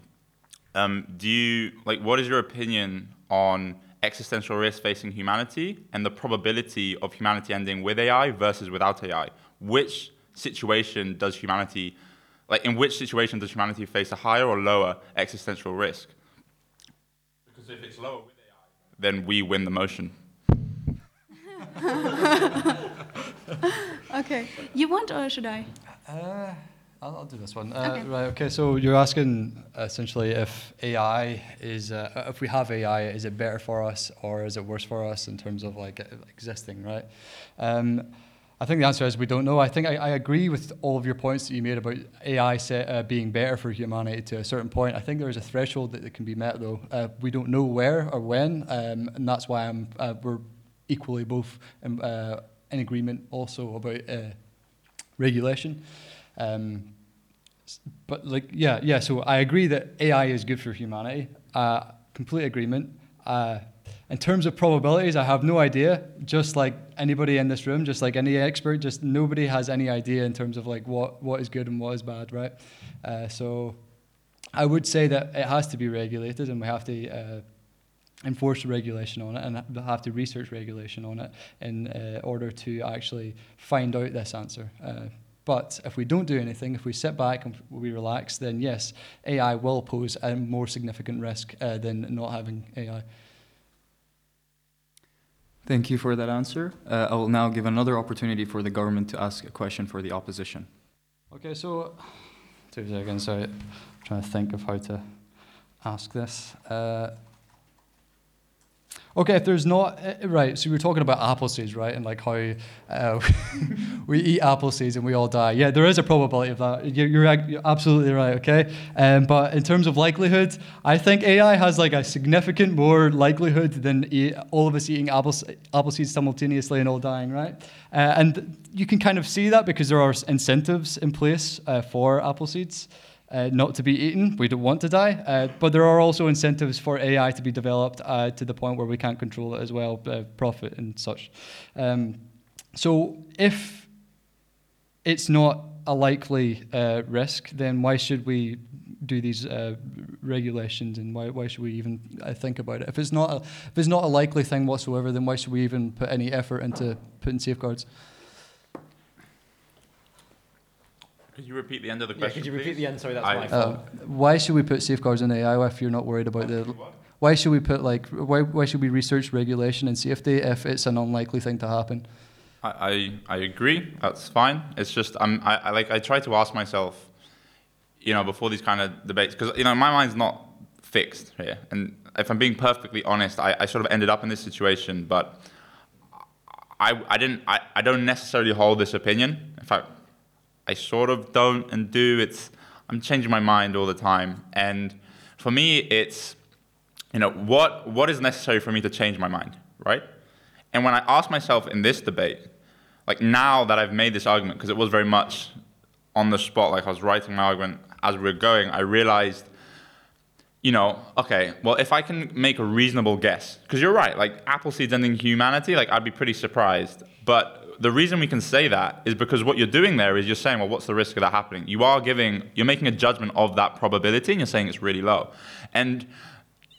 um, Do you like what is your opinion on existential risk facing humanity and the probability of humanity ending with AI versus without AI? Which situation does humanity like, in which situation does humanity face a higher or lower existential risk? Because if it's lower with AI, then we win the motion. [laughs] Okay. You want or should I? Uh, I'll, I'll do this one. Uh, Okay. Right. Okay. So you're asking essentially if AI is, uh, if we have AI, is it better for us or is it worse for us in terms of like existing, right? Um, I think the answer is we don't know. I think I, I agree with all of your points that you made about AI set, uh, being better for humanity to a certain point. I think there is a threshold that, that can be met, though. Uh, we don't know where or when, um, and that's why I'm, uh, we're equally both in, uh, in agreement also about uh, regulation. Um, but like, yeah, yeah. So I agree that AI is good for humanity. Uh, complete agreement. In terms of probabilities, I have no idea. Just like anybody in this room, just like any expert, just nobody has any idea in terms of like what, what is good and what is bad, right? Uh, so I would say that it has to be regulated, and we have to uh, enforce regulation on it, and ha- have to research regulation on it in uh, order to actually find out this answer. Uh, but if we don't do anything, if we sit back and we relax, then yes, AI will pose a more significant risk uh, than not having AI. Thank you for that answer. Uh, I will now give another opportunity for the government to ask a question for the opposition. Okay, so two seconds. Sorry, I'm trying to think of how to ask this. Uh, Okay, if there's not uh, right, so we were talking about apple seeds, right, and like how uh, [laughs] we eat apple seeds and we all die. Yeah, there is a probability of that. You're, you're, absolutely right. Okay, um, but in terms of likelihood, I think AI has like a significant more likelihood than e- all of us eating apple apple seeds simultaneously and all dying, right? Uh, and you can kind of see that because there are incentives in place uh, for apple seeds uh, not to be eaten. We don't want to die. Uh, but there are also incentives for AI to be developed uh, to the point where we can't control it as well, uh, profit and such. Um, so if it's not a likely uh, risk, then why should we do these uh, regulations and why, why should we even think about it? If it's, not a, if it's not a likely thing whatsoever, then why should we even put any effort into putting safeguards? Could you repeat the end of the Yeah, question? could you repeat please? the end? Sorry, that's I- my Uh, fault. why should we put safeguards in AI if you're not worried about the? Why should we put like why why should we research regulation and safety if it's an unlikely thing to happen? I, I, I agree. That's fine. It's just I'm I, I like I try to ask myself, you know, before these kind of debates, because you know my mind's not fixed here, and if I'm being perfectly honest, I, I sort of ended up in this situation, but I I didn't I, I don't necessarily hold this opinion. In fact, I sort of don't and do. It's I'm changing my mind all the time, and for me, it's you know what what is necessary for me to change my mind, right? And when I ask myself in this debate, like now that I've made this argument, because it was very much on the spot, like I was writing my argument as we were going, I realized, you know, okay, well, if I can make a reasonable guess, because you're right, like apple seeds ending humanity, like I'd be pretty surprised. But the reason we can say that is because what you're doing there is you're saying, well, what's the risk of that happening? You are giving, you're making a judgment of that probability, and you're saying it's really low. And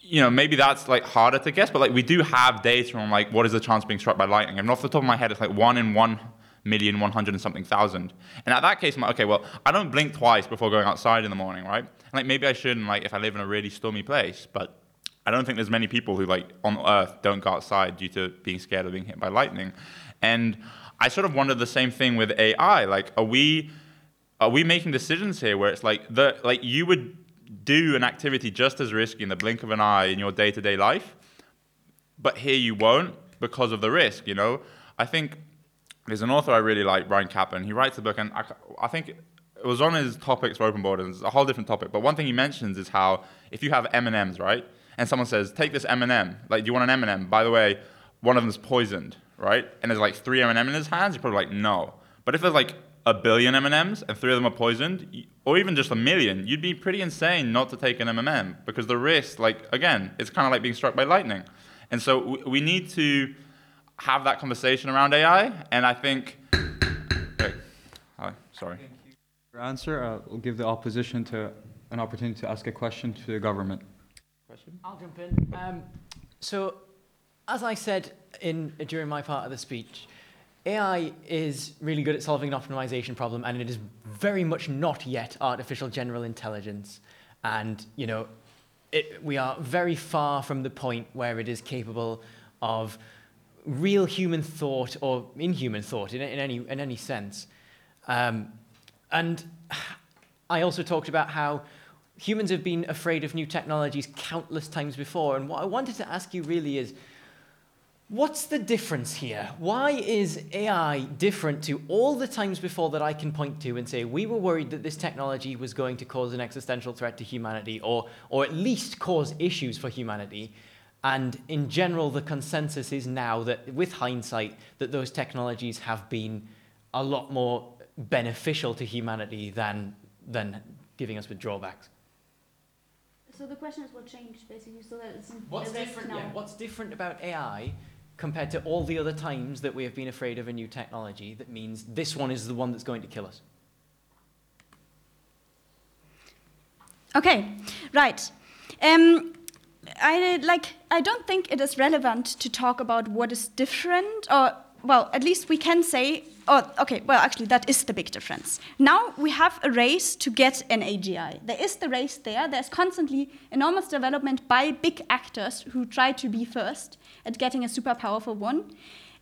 you know, maybe that's like harder to guess, but like we do have data on like what is the chance of being struck by lightning. Mean, off the top of my head, it's like one in one million, one hundred and something thousand. And at that case, I'm like, okay, well, I don't blink twice before going outside in the morning, right? And like maybe I shouldn't, like if I live in a really stormy place, but I don't think there's many people who like on Earth don't go outside due to being scared of being hit by lightning. And I sort of wonder the same thing with AI. Like, are we are we making decisions here where it's like the like you would do an activity just as risky in the blink of an eye in your day-to-day life, but here you won't because of the risk. You know, I think there's an author I really like, Bryan Caplan. He writes a book, and I, I think it was on his topics for open borders. It's a whole different topic, but one thing he mentions is how if you have M and M's, right, and someone says, "Take this M and M," like, "Do you want an M and M?" By the way, one of them's poisoned, right? And there's like three M and M in his hands. You're probably like, "No." But if there's like a billion M&Ms and three of them are poisoned, or even just a million, you'd be pretty insane not to take an M&M because the risk, like again, it's kind of like being struck by lightning. And so we need to have that conversation around AI. And I think, okay. Hi, sorry. Your answer, uh, we'll give the opposition to an opportunity to ask a question to the government. Question? I'll jump in. Um, so, as I said in during my part of the speech, AI is really good at solving an optimization problem, and it is very much not yet artificial general intelligence. And you know, it, we are very far from the point where it is capable of real human thought or inhuman thought in, in any in any sense. Um, and I also talked about how humans have been afraid of new technologies countless times before. And what I wanted to ask you really is what's the difference here? Why is AI different to all the times before that I can point to and say we were worried that this technology was going to cause an existential threat to humanity or, or at least cause issues for humanity? And in general, the consensus is now that, with hindsight, that those technologies have been a lot more beneficial to humanity than, than giving us with drawbacks. So the question is what changed, basically, so that it's What's different, now. yeah, what's different about AI compared to all the other times that we have been afraid of a new technology that means this one is the one that's going to kill us? Okay, right. Um, I like. I don't think it is relevant to talk about what is different, or well, at least we can say. Oh, okay. Well, actually, that is the big difference. Now we have a race to get an AGI. There is the race there. There's constantly enormous development by big actors who try to be first at getting a super powerful one.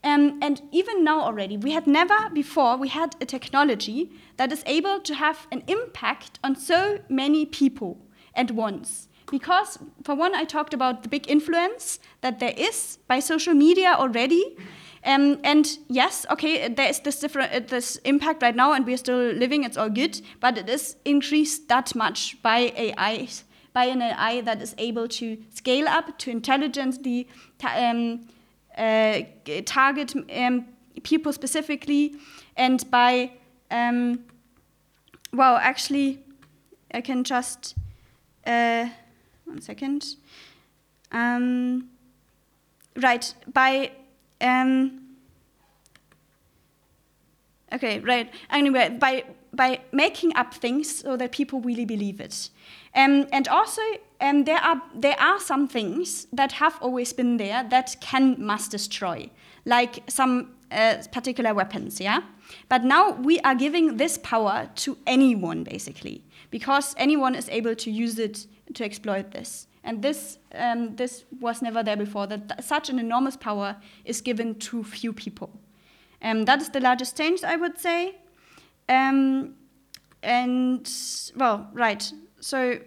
Um, and even now already, we had never before we had a technology that is able to have an impact on so many people at once. because, for one, I talked about the big influence that there is by social media already. Um, and yes, okay, there is this different uh, this impact right now, and we are still living. It's all good, but it is increased that much by AI, by an AI that is able to scale up to intelligently um, uh, target um, people specifically, and by um, well, actually, I can just uh, one second. Um, right by um, okay right. Anyway by by making up things so that people really believe it. Um, and also um, there are there are some things that have always been there that can mass destroy like some uh, particular weapons yeah? But now we are giving this power to anyone basically because anyone is able to use it to exploit this and this um, this was never there before that th- such an enormous power is given to few people. Um, that is the largest change i would say. Um, and well right. So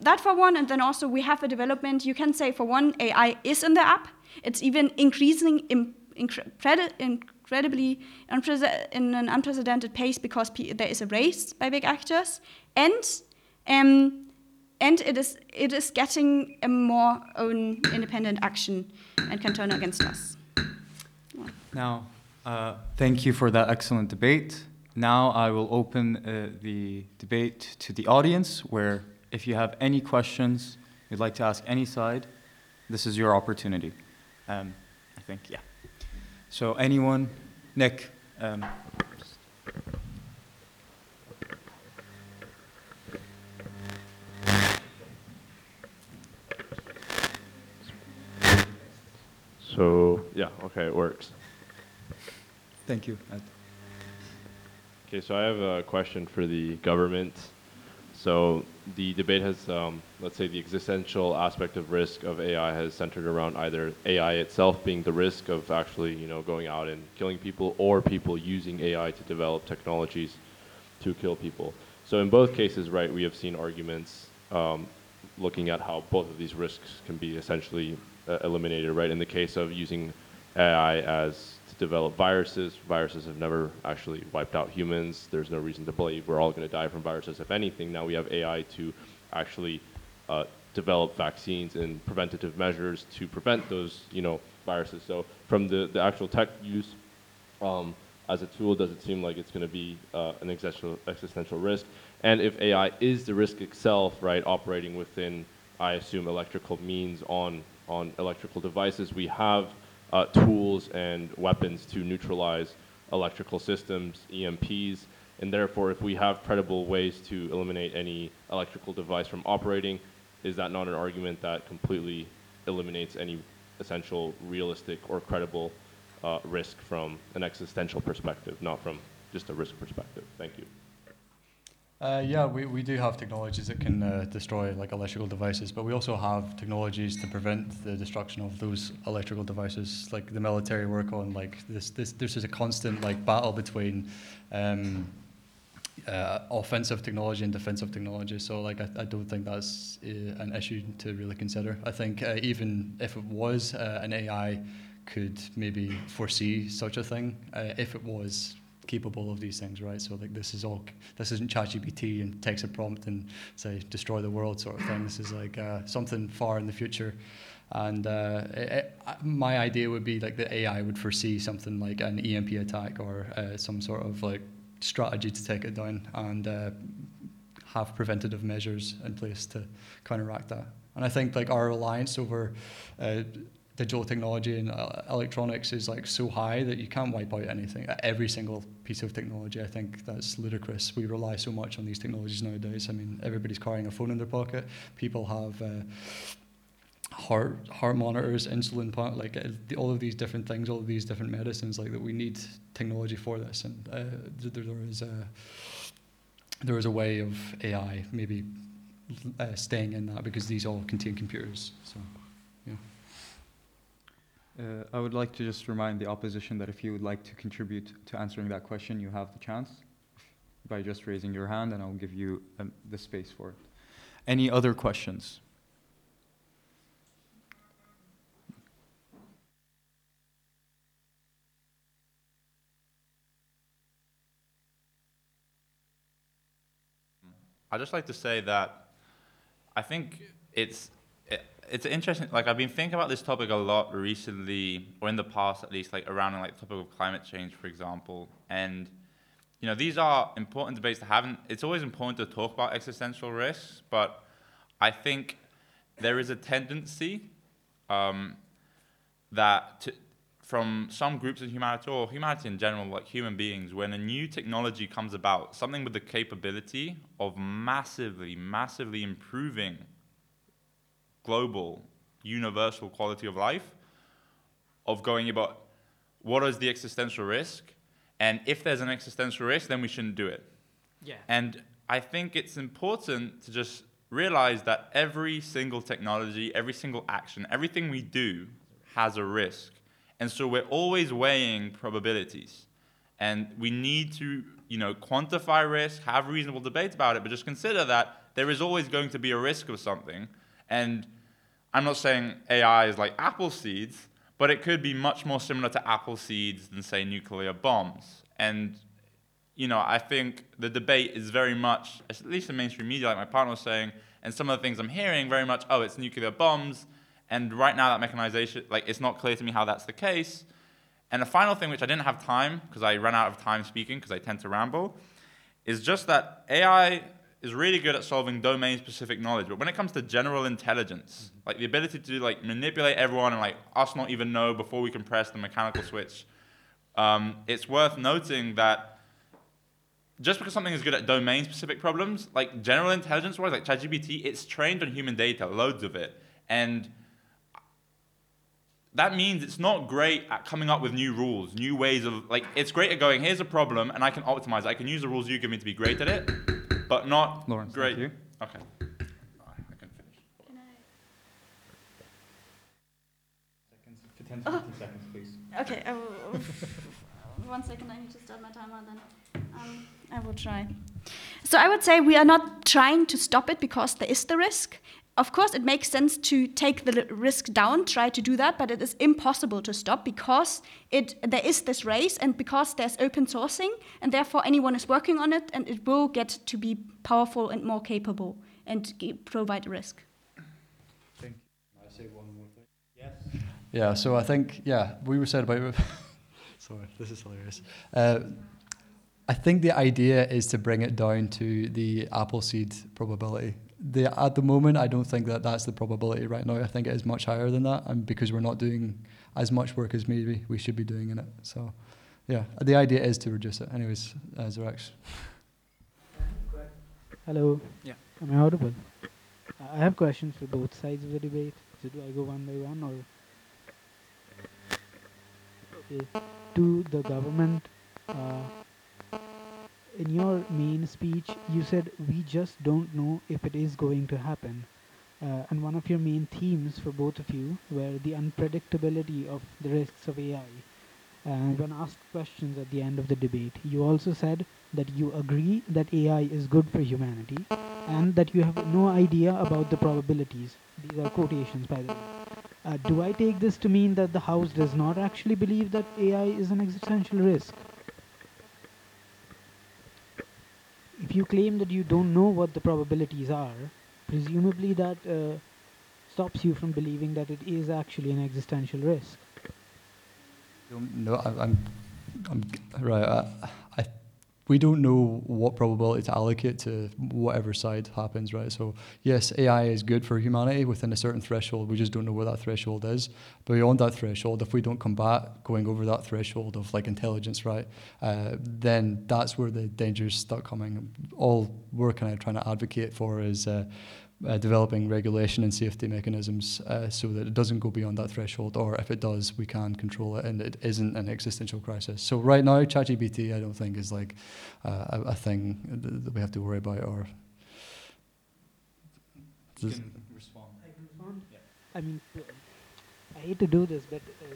that for one and then also we have a development you can say for one ai is in the app. It's even increasing in, incredi- incredibly in an unprecedented pace because there is a race by big actors. And um, and it is it is getting a more own independent action and can turn against us Now, uh, thank you for that excellent debate. Now I will open uh, the debate to the audience, where if you have any questions you'd like to ask any side, this is your opportunity. Um, I think, yeah. So anyone, Nick, um, So, yeah, okay, it works. thank you. Okay, so I have a question for the government. So the debate has, um, let's say, the existential aspect of risk of AI has centered around either AI itself being the risk of actually, you know, going out and killing people, or people using AI to develop technologies to kill people. So in both cases, right, we have seen arguments um, looking at how both of these risks can be essentially eliminated, right? In the case of using AI as to develop viruses, viruses have never actually wiped out humans. There's no reason to believe we're all going to die from viruses. If anything, now we have AI to actually uh, develop vaccines and preventative measures to prevent those, you know, viruses. So from the, the actual tech use, um, as a tool, does it seem like it's going to be uh, an existential, existential risk? And if AI is the risk itself, right, operating within, I assume, electrical means on, on electrical devices, we have uh, tools and weapons to neutralize electrical systems, EMPs, and therefore, if we have credible ways to eliminate any electrical device from operating, is that not an argument that completely eliminates any essential, realistic, or credible uh, risk from an existential perspective, not from just a risk perspective? Thank you. Uh, yeah, we, we do have technologies that can uh, destroy like electrical devices, but we also have technologies to prevent the destruction of those electrical devices. Like the military work on like this this this is a constant like battle between um, uh, offensive technology and defensive technology. So like I, I don't think that's uh, an issue to really consider. I think uh, even if it was uh, an AI could maybe foresee such a thing if it was capable of these things, right? So like this is all this isn't ChatGPT and text a prompt and say destroy the world sort of thing. This is like uh, something far in the future. And uh, it, it, my idea would be like the AI would foresee something like an EMP attack or uh, some sort of like strategy to take it down and uh, have preventative measures in place to counteract that. And I think like our reliance over uh, digital technology and uh, electronics is like so high that you can't wipe out anything. Every single piece of technology, I think that's ludicrous. We rely so much on these technologies nowadays. I mean, everybody's carrying a phone in their pocket. People have. Uh, heart heart monitors, insulin pump, like uh, all of these different things, all of these different medicines, like that we need technology for this, and uh, th- there is a there is a way of AI maybe uh, staying in that because these all contain computers. So. Uh, I would like to just remind the opposition that if you would like to contribute to answering that question, you have the chance by just raising your hand, and I'll give you um, the space for it. Any other questions? I'd just like to say that I think it's it's interesting. Like I've been thinking about this topic a lot recently, or in the past at least, like around like the topic of climate change, for example. And you know, these are important debates to have. And it's always important to talk about existential risks, but I think there is a tendency um, that to, from some groups in humanity or humanity in general, like human beings, when a new technology comes about, something with the capability of massively, massively improving global, universal quality of life, of going about what is the existential risk, and if there's an existential risk, then we shouldn't do it. Yeah. And I think it's important to just realize that every single technology, every single action, everything we do has a risk. And so we're always weighing probabilities. And we need to, you know, quantify risk, have reasonable debates about it, but just consider that there is always going to be a risk of something. And I'm not saying AI is like apple seeds, but it could be much more similar to apple seeds than, say, nuclear bombs. And, you know, I think the debate is very much, at least in mainstream media, like my partner was saying, and some of the things I'm hearing, very much, oh, it's nuclear bombs. And right now, that mechanization, like, it's not clear to me how that's the case. And the final thing, which I didn't have time, because I ran out of time speaking, because I tend to ramble, is just that AI is really good at solving domain-specific knowledge, but when it comes to general intelligence, like the ability to like manipulate everyone and like us not even know before we can press the mechanical switch, um, it's worth noting that just because something is good at domain-specific problems, like general intelligence-wise, like ChatGPT, it's trained on human data, loads of it, and that means it's not great at coming up with new rules, new ways of like. It's great at going, here's a problem, and I can optimize. it. I can use the rules you give me to be great at it, but not Lawrence, great. thank you. Okay. I can finish. Can I? Seconds, for 10 to 15 seconds, please. Okay, I will, one second, I need to start my timer then. Um, I will try. So I would say we are not trying to stop it because there is the risk. Of course, it makes sense to take the risk down, try to do that, but it is impossible to stop because it there is this race and because there's open sourcing, and therefore anyone is working on it, and it will get to be powerful and more capable and provide risk. Can I say one more thing? Yes. Yeah, so I think, yeah, we were said about, [laughs] sorry, this is hilarious. Uh, I think the idea is to bring it down to the apple seed probability. The, at the moment, I don't think that that's the probability right now. I think it is much higher than that, and because we're not doing as much work as maybe we should be doing in it. So, yeah, the idea is to reduce it. Anyways, uh, Zorax. Hello. Yeah. Am I audible? I have questions for both sides of the debate. So do I go one by one or? Okay. To the government, uh, in your main speech, you said we just don't know if it is going to happen. Uh, and one of your main themes for both of you were the unpredictability of the risks of AI. And when asked questions at the end of the debate, you also said that you agree that AI is good for humanity and that you have no idea about the probabilities. These are quotations, by the way. Uh, do I take this to mean that the House does not actually believe that AI is an existential risk? If you claim that you don't know what the probabilities are, presumably that uh, stops you from believing that it is actually an existential risk. No, I, I'm right. I, we don't know what probability to allocate to whatever side happens, right? So yes, AI is good for humanity within a certain threshold. We just don't know where that threshold is. Beyond that threshold, if we don't combat going over that threshold of like intelligence, right, uh, then that's where the dangers start coming. All we're kind of trying to advocate for is. Uh, uh, developing regulation and safety mechanisms uh, so that it doesn't go beyond that threshold, or if it does, we can control it and it isn't an existential crisis. So right now, ChatGPT, I don't think is like uh, a, a thing that we have to worry about. Or You Does- can respond. I can respond? Yeah. I mean, I hate to do this, but uh,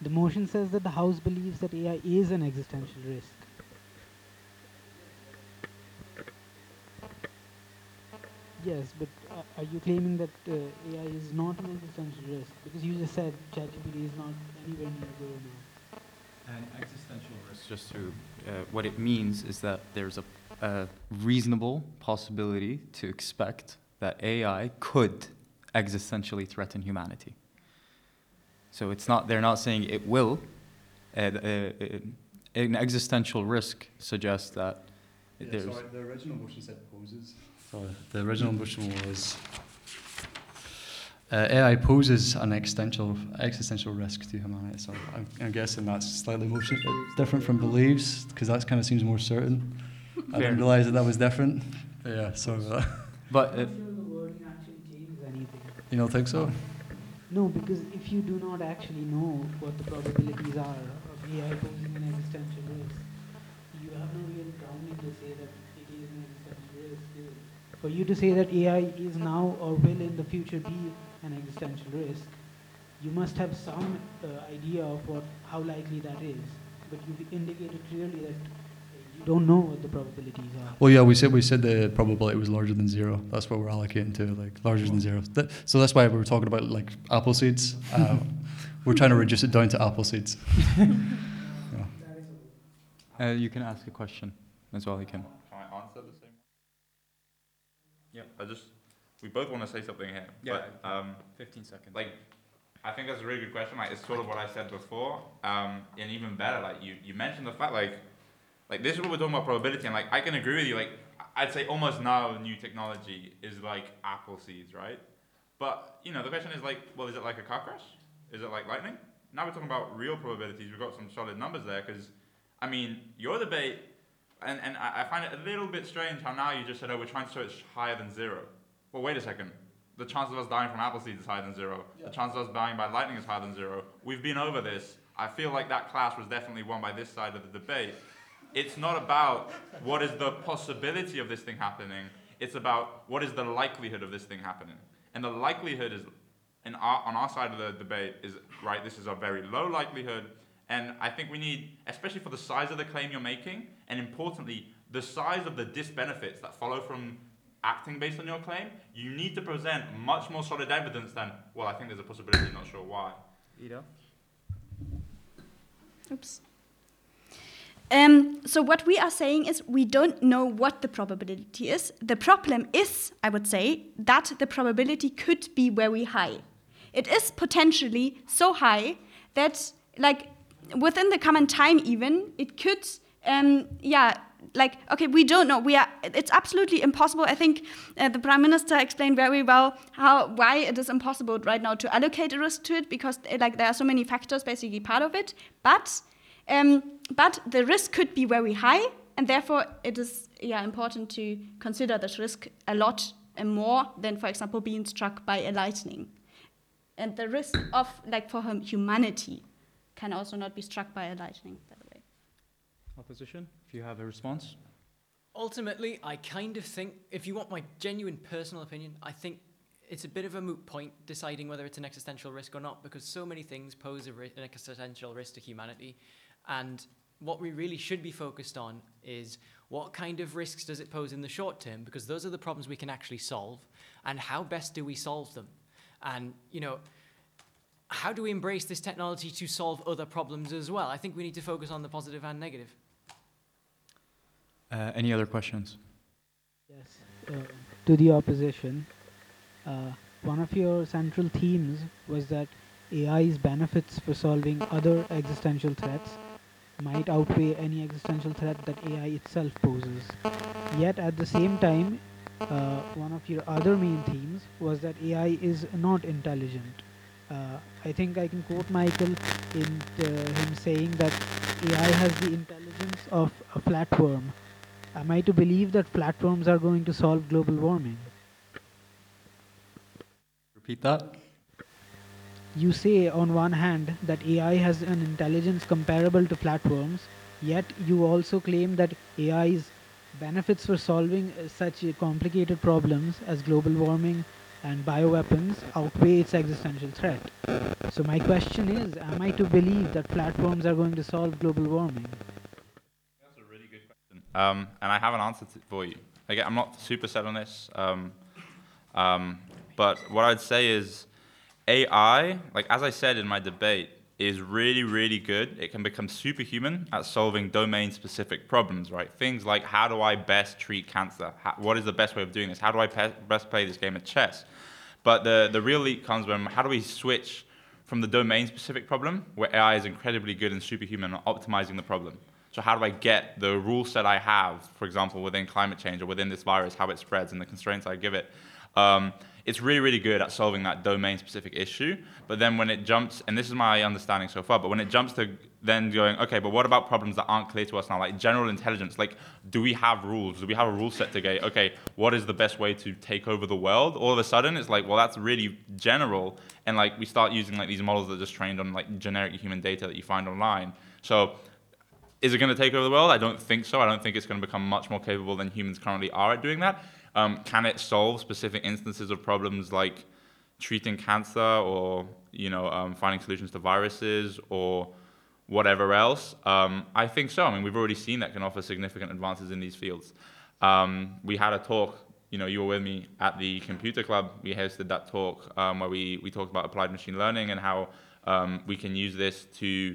the motion says that the House believes that AI is an existential risk. Yes, but uh, are you claiming that uh, AI is not an existential risk? Because you just said ChatGPT is not anywhere near zero now. An existential risk, just to, uh, what it means is that there's a, a reasonable possibility to expect that AI could existentially threaten humanity. So it's not, they're not saying it will. Uh, uh, uh, an existential risk suggests that Yeah, there's. sorry, the original motion said poses. Sorry, the original motion was uh, AI poses an existential existential risk to humanity. So I'm, I'm guessing that's slightly motion different from believes because that kind of seems more certain. I didn't realize that that was different. Yeah, sorry so uh, But I'm not sure the wording actually changes anything. you don't think so? No, because if you do not actually know what the probabilities are of AI posing For you to say that AI is now or will in the future be an existential risk, you must have some uh, idea of what how likely that is. But you've indicated clearly that uh, you don't know what the probabilities are. Well, yeah, we said we said the probability was larger than zero. That's what we're allocating to, like larger than zero. That, so that's why we were talking about like apple seeds. Uh, [laughs] we're trying to reduce it down to apple seeds. [laughs] Yeah. uh, you can ask a question as well, you can. Can I answer the same? Yeah. I just, we both want to say something here. But, um, 15 seconds. like, I think that's a really good question. Like, it's sort of what I said before. Um, and even better, like, you, you mentioned the fact, like, like this is what we're talking about probability. And, like, I can agree with you. Like, I'd say almost now new technology is like apple seeds, right? But, you know, the question is, like, well, is it like a car crash? Is it like lightning? Now we're talking about real probabilities. We've got some solid numbers there because, I mean, your debate, and, and I I find it a little bit strange how now you just said, oh, we're trying to show it's higher than zero. Well, wait a second. The chance of us dying from apple seeds is higher than zero. The chance of us dying by lightning is higher than zero. We've been over this. I feel like that class was definitely won by this side of the debate. It's not about what is the possibility of this thing happening. It's about what is the likelihood of this thing happening. And the likelihood is, in our, on our side of the debate, is right. This is a very low likelihood, and I think we need, especially for the size of the claim you're making, and importantly, the size of the disbenefits that follow from acting based on your claim. You need to present much more solid evidence than, well, I think there's a possibility, not sure why. Ida? Oops. Um, so what we are saying is we don't know what the probability is. The problem is, I would say, that the probability could be very high. It is potentially so high that, like, within the common time, even it could, um, yeah, like, okay, we don't know. We are. It's absolutely impossible. I think uh, the prime minister explained very well how why it is impossible right now to allocate a risk to it because, uh, like, there are so many factors basically part of it, but. Um, but the risk could be very high, and therefore it is yeah, important to consider this risk a lot more than, for example, being struck by a lightning. And the risk of, like, for humanity can also not be struck by a lightning. Opposition, if you have a response? Ultimately, I kind of think, if you want my genuine personal opinion, I think it's a bit of a moot point deciding whether it's an existential risk or not because so many things pose ri- an existential risk to humanity. And what we really should be focused on is what kind of risks does it pose in the short term because those are the problems we can actually solve and how best do we solve them and you know how do we embrace this technology to solve other problems as well i think we need to focus on the positive and negative Uh, any other questions? Yes. Uh, to the opposition, uh, one of your central themes was that AI's benefits for solving other existential threats might outweigh any existential threat that AI itself poses. Yet at the same time, uh, one of your other main themes was that AI is not intelligent. Uh, I think I can quote Michael in uh, him saying that AI has the intelligence of a flatworm. Am I to believe that flatworms are going to solve global warming? Repeat that. You say on one hand that AI has an intelligence comparable to flatworms, yet you also claim that AI's benefits for solving uh, such complicated problems as global warming and bioweapons outweigh its existential threat. So my question is, am I to believe that flatworms are going to solve global warming? That's a really good question. Um, and I have an answer to, for you. Again, I'm not super set on this. Um, um, but what I'd say is AI, like as I said in my debate, is really, really good. It can become superhuman at solving domain specific problems, right? Things like how do I best treat cancer? How, what is the best way of doing this? How do I pe- best play this game of chess? But the, the real leap comes when how do we switch from the domain specific problem, where AI is incredibly good and superhuman at optimizing the problem? So, how do I get the rule set I have, for example, within climate change or within this virus, how it spreads and the constraints I give it? Um, it's really, really good at solving that domain specific issue. But then when it jumps, and this is my understanding so far, but when it jumps to then going, okay, but what about problems that aren't clear to us now, like general intelligence? Like, do we have rules? Do we have a rule set to get, okay, what is the best way to take over the world? All of a sudden, it's like, well, that's really general. And like, we start using like these models that are just trained on like generic human data that you find online. So, is it going to take over the world? I don't think so. I don't think it's going to become much more capable than humans currently are at doing that. Um, can it solve specific instances of problems like treating cancer or you know um, finding solutions to viruses or whatever else? Um, I think so. I mean, we've already seen that can offer significant advances in these fields. Um, we had a talk. You know, you were with me at the computer club. We hosted that talk um, where we, we talked about applied machine learning and how um, we can use this to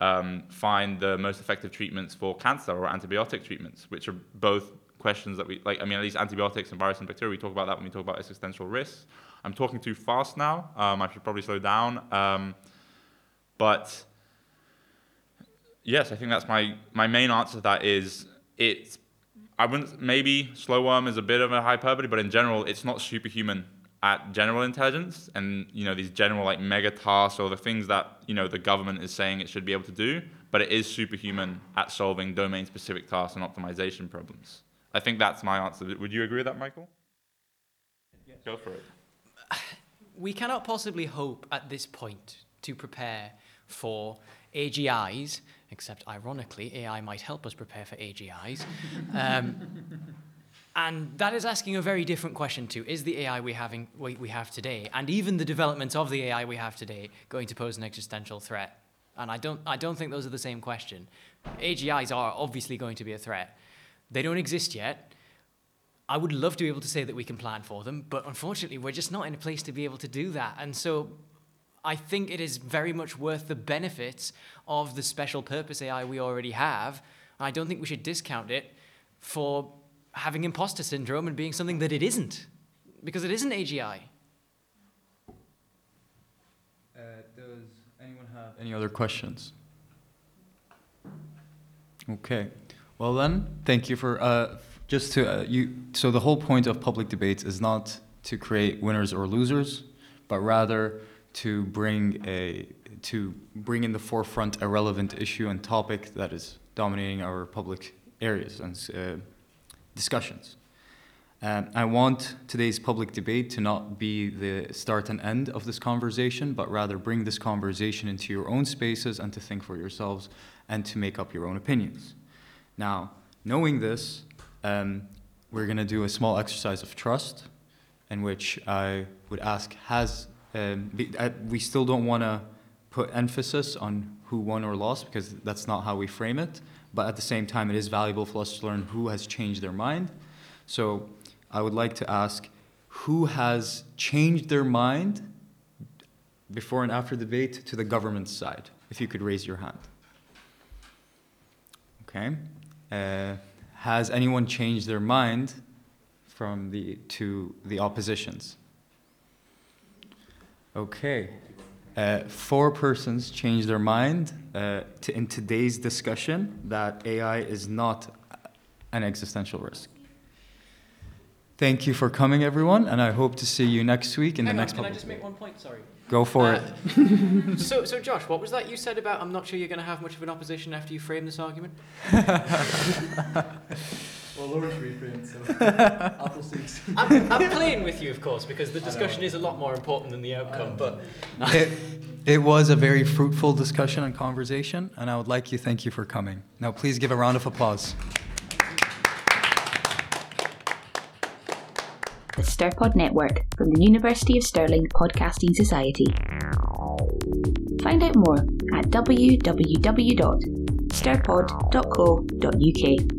find the most effective treatments for cancer or antibiotic treatments, which are both questions that we like. I mean, at least antibiotics and virus and bacteria. We talk about that when we talk about existential risks. I'm talking too fast now. Um, I should probably slow down. Um, but yes, I think that's my my main answer. To that is it's. I wouldn't maybe slow worm is a bit of a hyperbole, but in general, it's not superhuman at general intelligence and you know these general like mega tasks or the things that you know the government is saying it should be able to do but it is superhuman at solving domain specific tasks and optimization problems I think that's my answer. Would you agree with that, Michael? Yes. Go for it. [sighs] We cannot possibly hope at this point to prepare for AGIs, except ironically, AI might help us prepare for AGIs. Um, and that is asking a very different question too. Is the AI we, having, we, we have today, and even the development of the AI we have today, going to pose an existential threat? And I don't, I don't think those are the same question. AGIs are obviously going to be a threat. They don't exist yet. I would love to be able to say that we can plan for them, but unfortunately, we're just not in a place to be able to do that. And so I think it is very much worth the benefits of the special purpose AI we already have. I don't think we should discount it for having imposter syndrome and being something that it isn't, because it isn't AGI. Uh, does anyone have any other questions? Okay. Well then, thank you for uh, just to uh, you. So the whole point of public debates is not to create winners or losers, but rather to bring a to bring in the forefront a relevant issue and topic that is dominating our public areas and uh, discussions. Um, I want today's public debate to not be the start and end of this conversation, but rather bring this conversation into your own spaces and to think for yourselves and to make up your own opinions. Now, knowing this, um, we're going to do a small exercise of trust in which I would ask has um, be, uh, we still don't want to put emphasis on who won or lost because that's not how we frame it. But at the same time, it is valuable for us to learn who has changed their mind. So I would like to ask who has changed their mind before and after debate to the government side. If you could raise your hand. Okay. Uh, has anyone changed their mind from the to the oppositions? Okay. Uh, four persons changed their mind uh, to, in today's discussion that AI is not an existential risk. Thank you for coming, everyone, and I hope to see you next week in Hang the on, next. Can I just make one point? Sorry. Go for Uh, it. [laughs] so, so Josh, what was that you said about I'm not sure you're going to have much of an opposition after you frame this argument? [laughs] Well, Lawrence reframed, so [laughs] I'll proceed. I'm, I'm playing with you, of course, because the discussion is a lot more important than the outcome. But [laughs] it, it was a very fruitful discussion and conversation, and I would like to thank you for coming. Now, please give a round of applause. The Stirpod Network from the University of Stirling Podcasting Society. Find out more at www.stirpod.co.uk.